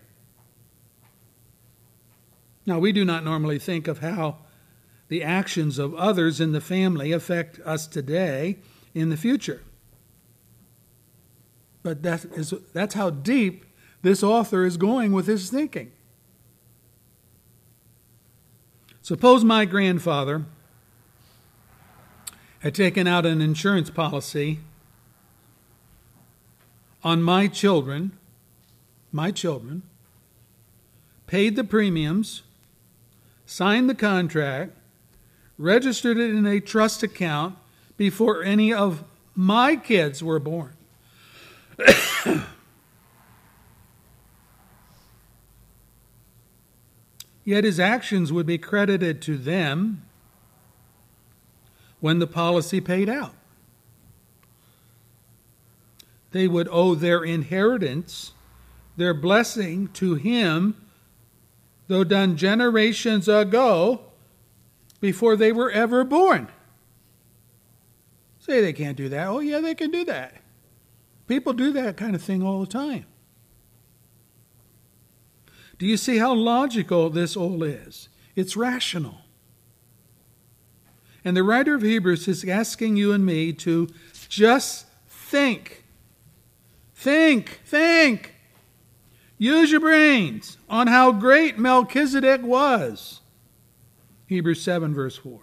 Now, we do not normally think of how the actions of others in the family affect us today in the future. But that is, that's how deep this author is going with his thinking. Suppose my grandfather had taken out an insurance policy on my children, my children, paid the premiums, signed the contract, registered it in a trust account before any of my kids were born. Yet his actions would be credited to them when the policy paid out. They would owe their inheritance, their blessing to him, though done generations ago before they were ever born. Say they can't do that. Oh, yeah, they can do that. People do that kind of thing all the time. Do you see how logical this all is? It's rational. And the writer of Hebrews is asking you and me to just think. Think, think. Use your brains on how great Melchizedek was. Hebrews 7, verse 4.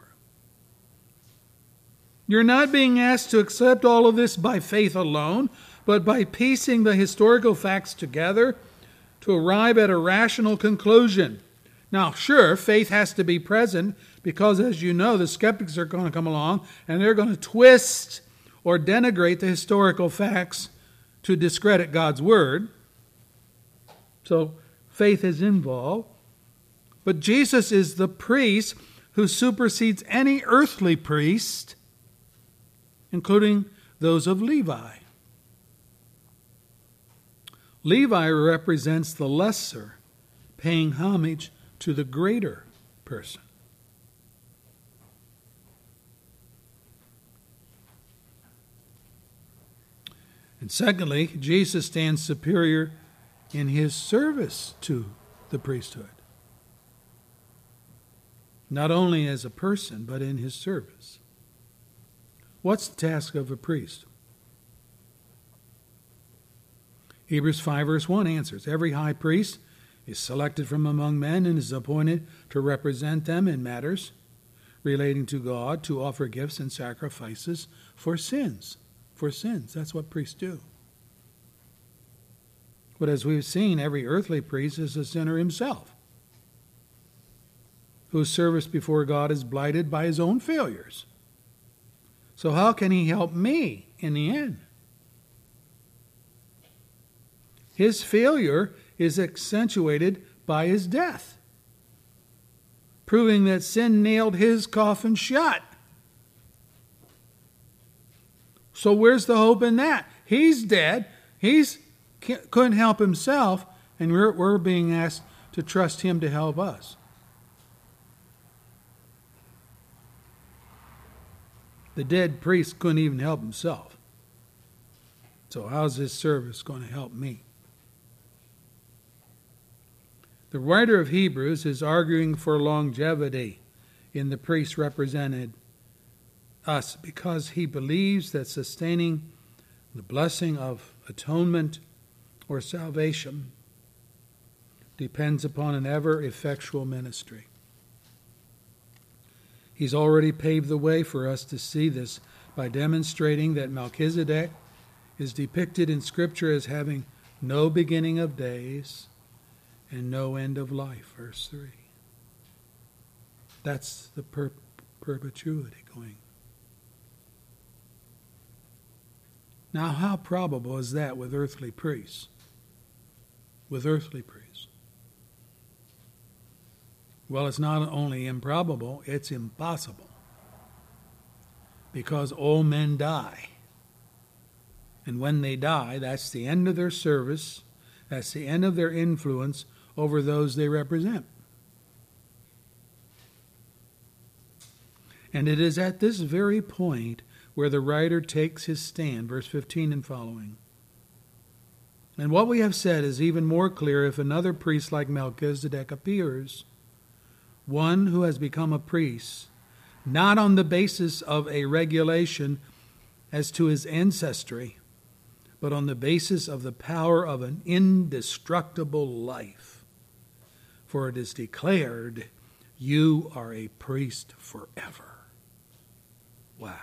You're not being asked to accept all of this by faith alone, but by piecing the historical facts together to arrive at a rational conclusion. Now, sure, faith has to be present because, as you know, the skeptics are going to come along and they're going to twist or denigrate the historical facts to discredit God's word. So, faith is involved. But Jesus is the priest who supersedes any earthly priest, including those of Levi. Levi represents the lesser, paying homage to the greater person. And secondly, Jesus stands superior in his service to the priesthood. Not only as a person, but in his service. What's the task of a priest? Hebrews 5, verse 1 answers Every high priest is selected from among men and is appointed to represent them in matters relating to God, to offer gifts and sacrifices for sins. For sins. That's what priests do. But as we've seen, every earthly priest is a sinner himself, whose service before God is blighted by his own failures. So, how can he help me in the end? His failure is accentuated by his death, proving that sin nailed his coffin shut. So, where's the hope in that? He's dead. He's couldn't help himself, and we're, we're being asked to trust him to help us. The dead priest couldn't even help himself. So, how's this service going to help me? The writer of Hebrews is arguing for longevity in the priest represented us because he believes that sustaining the blessing of atonement or salvation depends upon an ever effectual ministry. He's already paved the way for us to see this by demonstrating that Melchizedek is depicted in Scripture as having no beginning of days and no end of life. Verse 3. That's the per- perpetuity going. Now, how probable is that with earthly priests? With earthly priests? Well, it's not only improbable, it's impossible. Because all men die. And when they die, that's the end of their service, that's the end of their influence over those they represent. And it is at this very point where the writer takes his stand, verse 15 and following. And what we have said is even more clear if another priest like Melchizedek appears, one who has become a priest, not on the basis of a regulation as to his ancestry, but on the basis of the power of an indestructible life. For it is declared, You are a priest forever. Wow.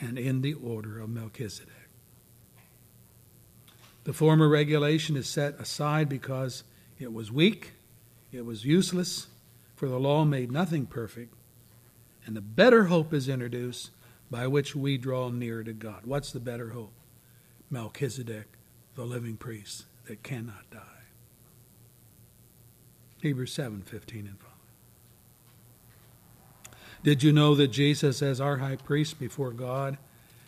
And in the order of Melchizedek. The former regulation is set aside because it was weak, it was useless, for the law made nothing perfect, and the better hope is introduced by which we draw near to God. What's the better hope? Melchizedek, the living priest that cannot die. Hebrews 7 15 and following. Did you know that Jesus, as our high priest before God,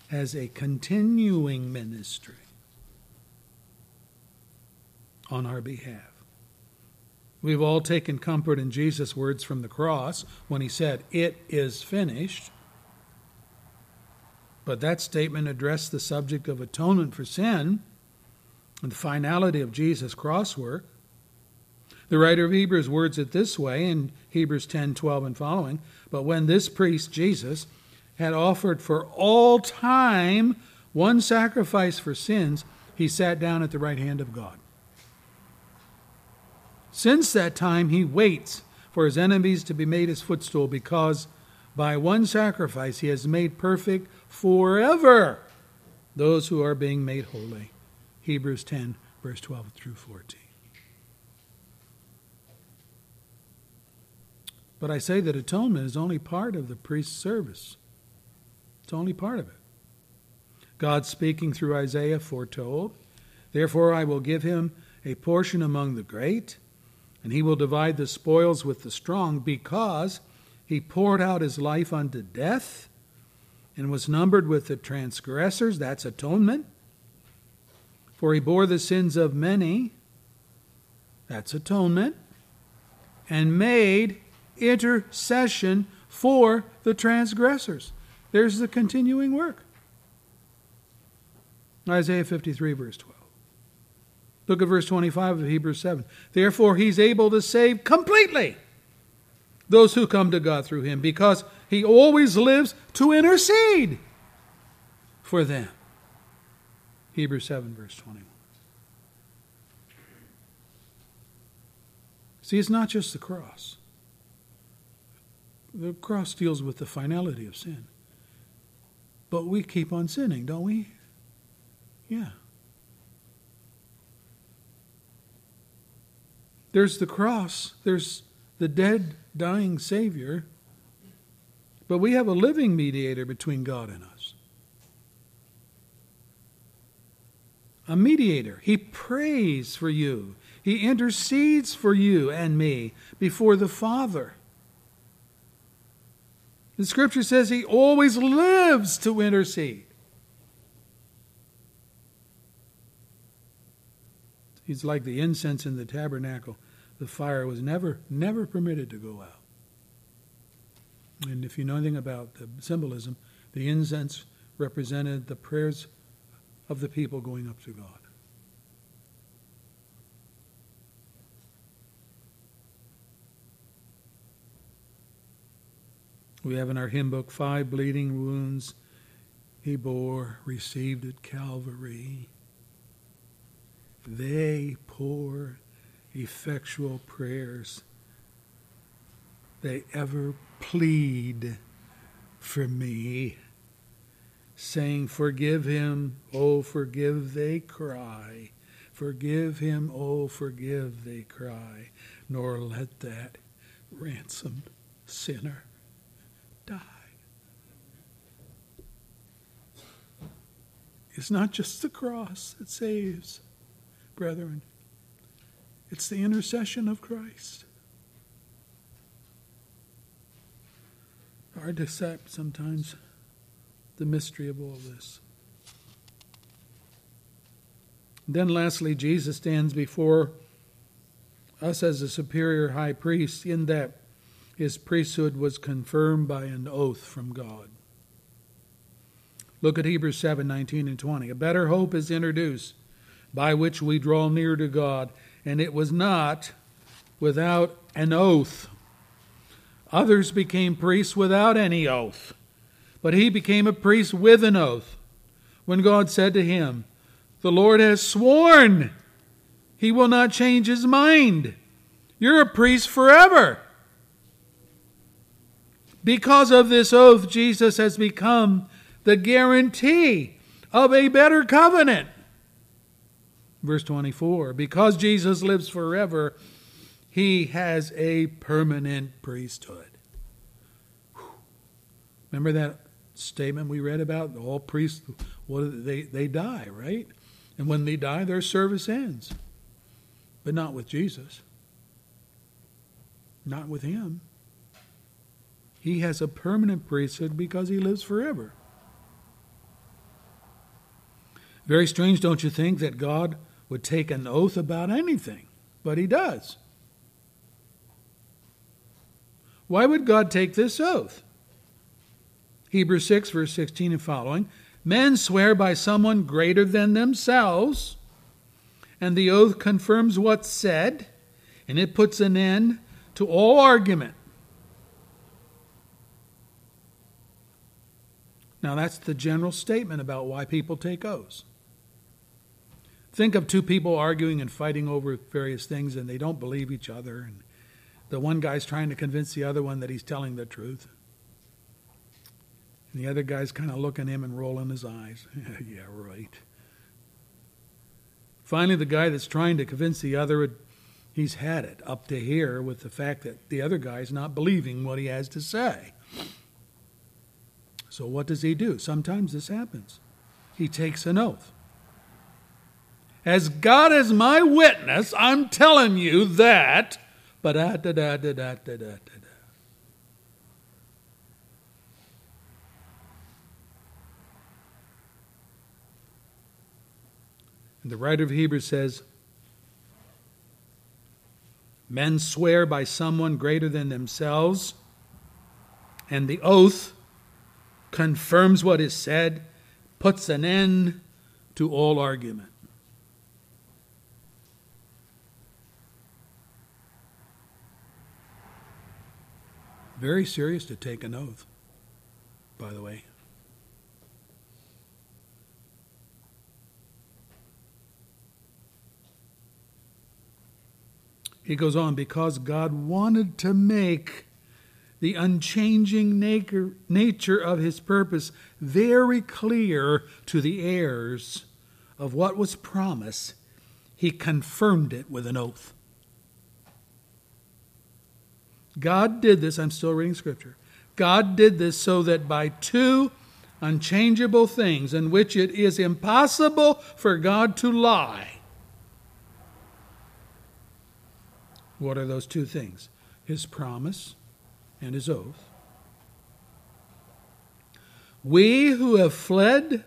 has a continuing ministry on our behalf? We've all taken comfort in Jesus' words from the cross when he said, It is finished. But that statement addressed the subject of atonement for sin and the finality of Jesus' cross work. The writer of Hebrews words it this way in Hebrews 10 12 and following. But when this priest, Jesus, had offered for all time one sacrifice for sins, he sat down at the right hand of God. Since that time, he waits for his enemies to be made his footstool because by one sacrifice he has made perfect forever those who are being made holy. Hebrews 10, verse 12 through 14. But I say that atonement is only part of the priest's service. It's only part of it. God speaking through Isaiah foretold, Therefore I will give him a portion among the great, and he will divide the spoils with the strong, because he poured out his life unto death and was numbered with the transgressors. That's atonement. For he bore the sins of many. That's atonement. And made intercession for the transgressors. There's the continuing work. Isaiah 53, verse 12. Look at verse 25 of Hebrews 7. Therefore, he's able to save completely those who come to God through him, because he always lives to intercede for them. Hebrews 7, verse 21. See, it's not just the cross. The cross deals with the finality of sin. But we keep on sinning, don't we? Yeah. There's the cross, there's the dead, dying Savior, but we have a living mediator between God and us. A mediator. He prays for you, He intercedes for you and me before the Father. The scripture says He always lives to intercede. He's like the incense in the tabernacle. The fire was never, never permitted to go out. And if you know anything about the symbolism, the incense represented the prayers of the people going up to God. We have in our hymn book five bleeding wounds he bore, received at Calvary. They pour effectual prayers. They ever plead for me, saying, Forgive him, oh, forgive, they cry. Forgive him, oh, forgive, they cry. Nor let that ransomed sinner die. It's not just the cross that saves, brethren. It's the intercession of Christ. Hard to accept sometimes the mystery of all this. Then, lastly, Jesus stands before us as a superior high priest in that his priesthood was confirmed by an oath from God. Look at Hebrews 7 19 and 20. A better hope is introduced by which we draw near to God and it was not without an oath. Others became priests without any oath, but he became a priest with an oath. When God said to him, The Lord has sworn, he will not change his mind. You're a priest forever. Because of this oath, Jesus has become the guarantee of a better covenant. Verse 24 Because Jesus lives forever, he has a permanent priesthood. Remember that statement we read about? All priests, what, they, they die, right? And when they die, their service ends. But not with Jesus. Not with him. He has a permanent priesthood because he lives forever. Very strange, don't you think, that God would take an oath about anything? But he does. Why would God take this oath? Hebrews 6, verse 16 and following. Men swear by someone greater than themselves, and the oath confirms what's said, and it puts an end to all argument. Now, that's the general statement about why people take oaths. Think of two people arguing and fighting over various things, and they don't believe each other, and the one guy's trying to convince the other one that he's telling the truth. And the other guy's kind of looking at him and rolling his eyes. yeah, right. Finally, the guy that's trying to convince the other, he's had it up to here with the fact that the other guy's not believing what he has to say. So, what does he do? Sometimes this happens. He takes an oath. As God is my witness, I'm telling you that. But da da da da da da da The writer of Hebrews says, Men swear by someone greater than themselves, and the oath confirms what is said, puts an end to all argument. Very serious to take an oath, by the way. He goes on, because God wanted to make the unchanging nature, of his purpose very clear to the heirs of what was promised, he confirmed it with an oath. God did this, I'm still reading scripture. God did this so that by two unchangeable things in which it is impossible for God to lie. What are those two things? His promise and his oath. We who have fled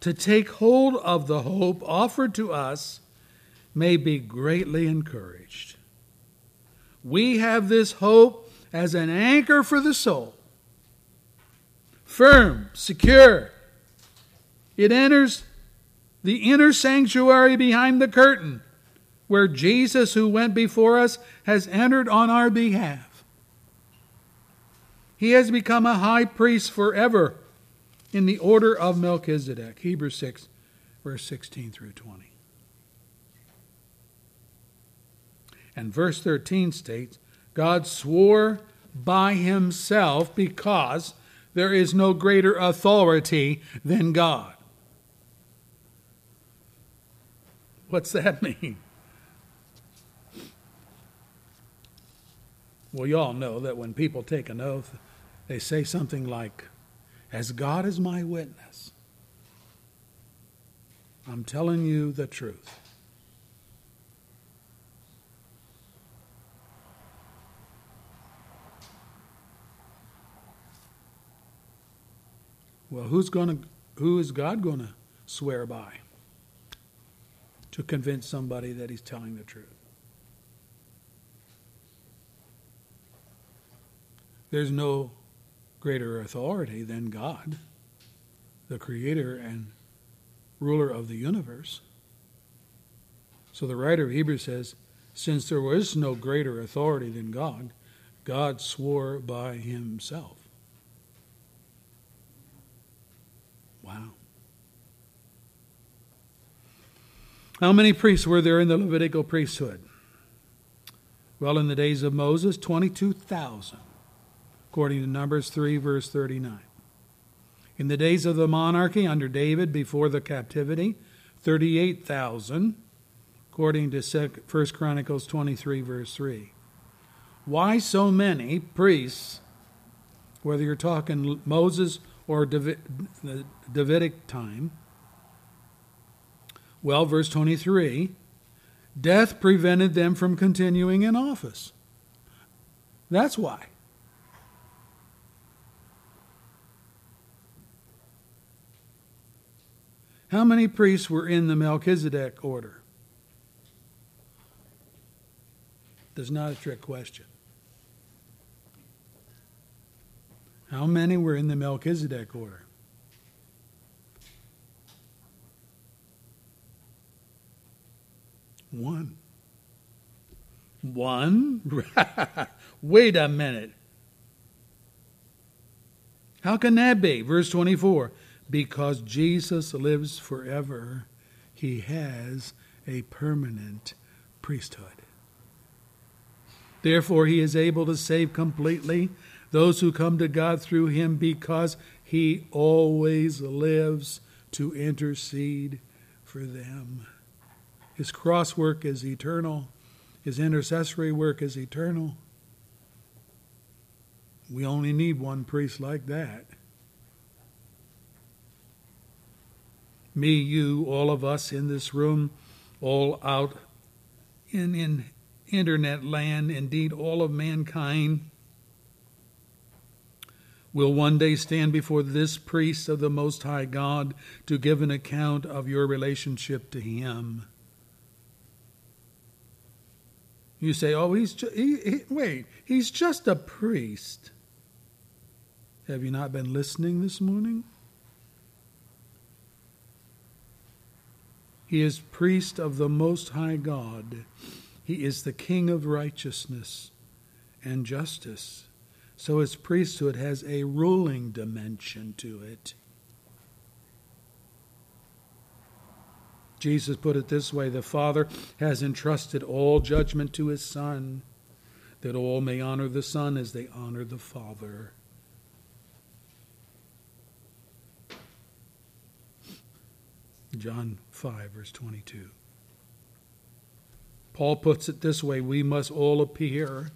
to take hold of the hope offered to us may be greatly encouraged. We have this hope as an anchor for the soul, firm, secure. It enters the inner sanctuary behind the curtain, where Jesus, who went before us, has entered on our behalf. He has become a high priest forever in the order of Melchizedek. Hebrews 6, verse 16 through 20. And verse 13 states God swore by himself because there is no greater authority than God. What's that mean? Well, you all know that when people take an oath, they say something like, As God is my witness, I'm telling you the truth. Well, who's going to who is God going to swear by to convince somebody that he's telling the truth? There's no greater authority than God, the creator and ruler of the universe. So the writer of Hebrews says, since there was no greater authority than God, God swore by himself. Wow. How many priests were there in the Levitical priesthood? Well, in the days of Moses, 22,000, according to Numbers 3, verse 39. In the days of the monarchy under David before the captivity, 38,000, according to 1 Chronicles 23, verse 3. Why so many priests, whether you're talking Moses or the Davidic time? Well, verse 23 death prevented them from continuing in office. That's why. How many priests were in the Melchizedek order? That's not a trick question. How many were in the Melchizedek order? One. One? Wait a minute. How can that be? Verse 24 Because Jesus lives forever, he has a permanent priesthood. Therefore, he is able to save completely those who come to God through him because he always lives to intercede for them. His cross work is eternal, his intercessory work is eternal. We only need one priest like that. Me, you, all of us in this room, all out in, in internet land, indeed, all of mankind will one day stand before this priest of the Most High God to give an account of your relationship to Him. You say, oh, he's ju- he, he, wait, he's just a priest. Have you not been listening this morning? He is priest of the Most High God. He is the King of righteousness and justice. So his priesthood has a ruling dimension to it. Jesus put it this way The Father has entrusted all judgment to his Son, that all may honor the Son as they honor the Father. John 5, verse 22. Paul puts it this way we must all appear,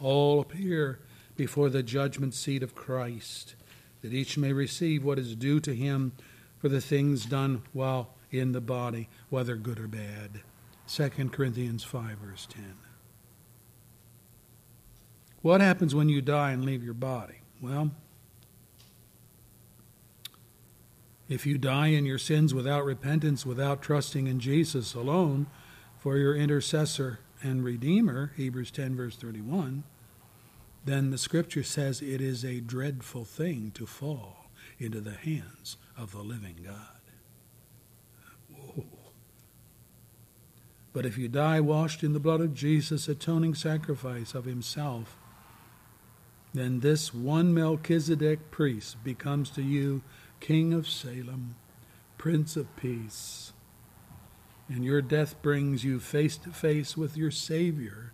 all appear before the judgment seat of Christ, that each may receive what is due to him for the things done while in the body, whether good or bad. 2 Corinthians 5, verse 10. What happens when you die and leave your body? Well, if you die in your sins without repentance, without trusting in Jesus alone for your intercessor and redeemer, Hebrews 10, verse 31, then the scripture says it is a dreadful thing to fall into the hands of the living God. Whoa. But if you die washed in the blood of Jesus, atoning sacrifice of himself, then this one Melchizedek priest becomes to you King of Salem, Prince of Peace. And your death brings you face to face with your Savior,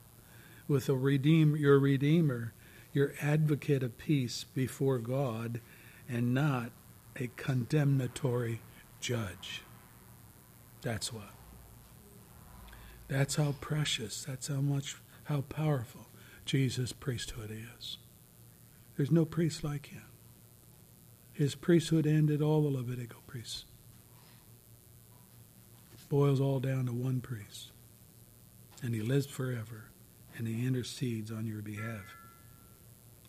with a your Redeemer, your advocate of peace before God, and not a condemnatory judge. That's what. That's how precious, that's how much, how powerful Jesus' priesthood is. There's no priest like him. His priesthood ended all the Levitical priests. Boils all down to one priest. And he lives forever, and he intercedes on your behalf.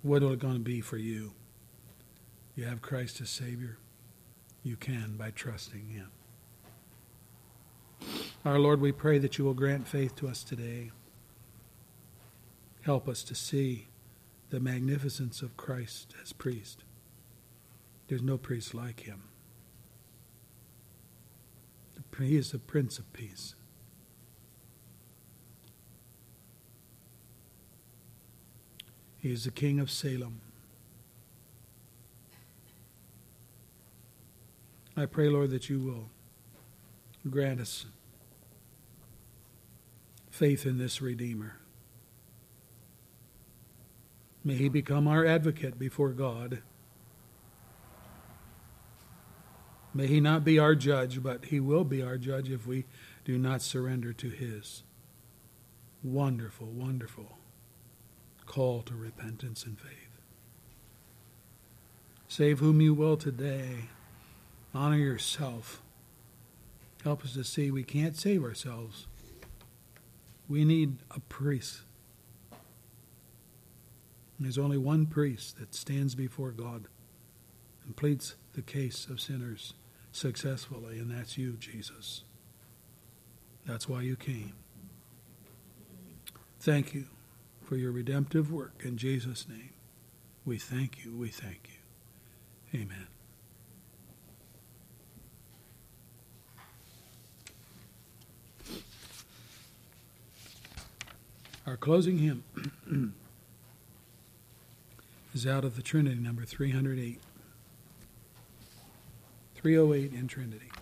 What is it going to be for you? You have Christ as Savior? You can by trusting Him. Our Lord, we pray that you will grant faith to us today. Help us to see the magnificence of Christ as priest. There's no priest like him. He is the Prince of Peace. He is the King of Salem. I pray, Lord, that you will grant us faith in this Redeemer. May he become our advocate before God. May he not be our judge, but he will be our judge if we do not surrender to his wonderful, wonderful call to repentance and faith. Save whom you will today. Honor yourself. Help us to see we can't save ourselves. We need a priest. There's only one priest that stands before God and pleads the case of sinners successfully, and that's you, Jesus. That's why you came. Thank you for your redemptive work in Jesus' name. We thank you. We thank you. Amen. Our closing hymn is out of the Trinity, number 308. 308 in Trinity.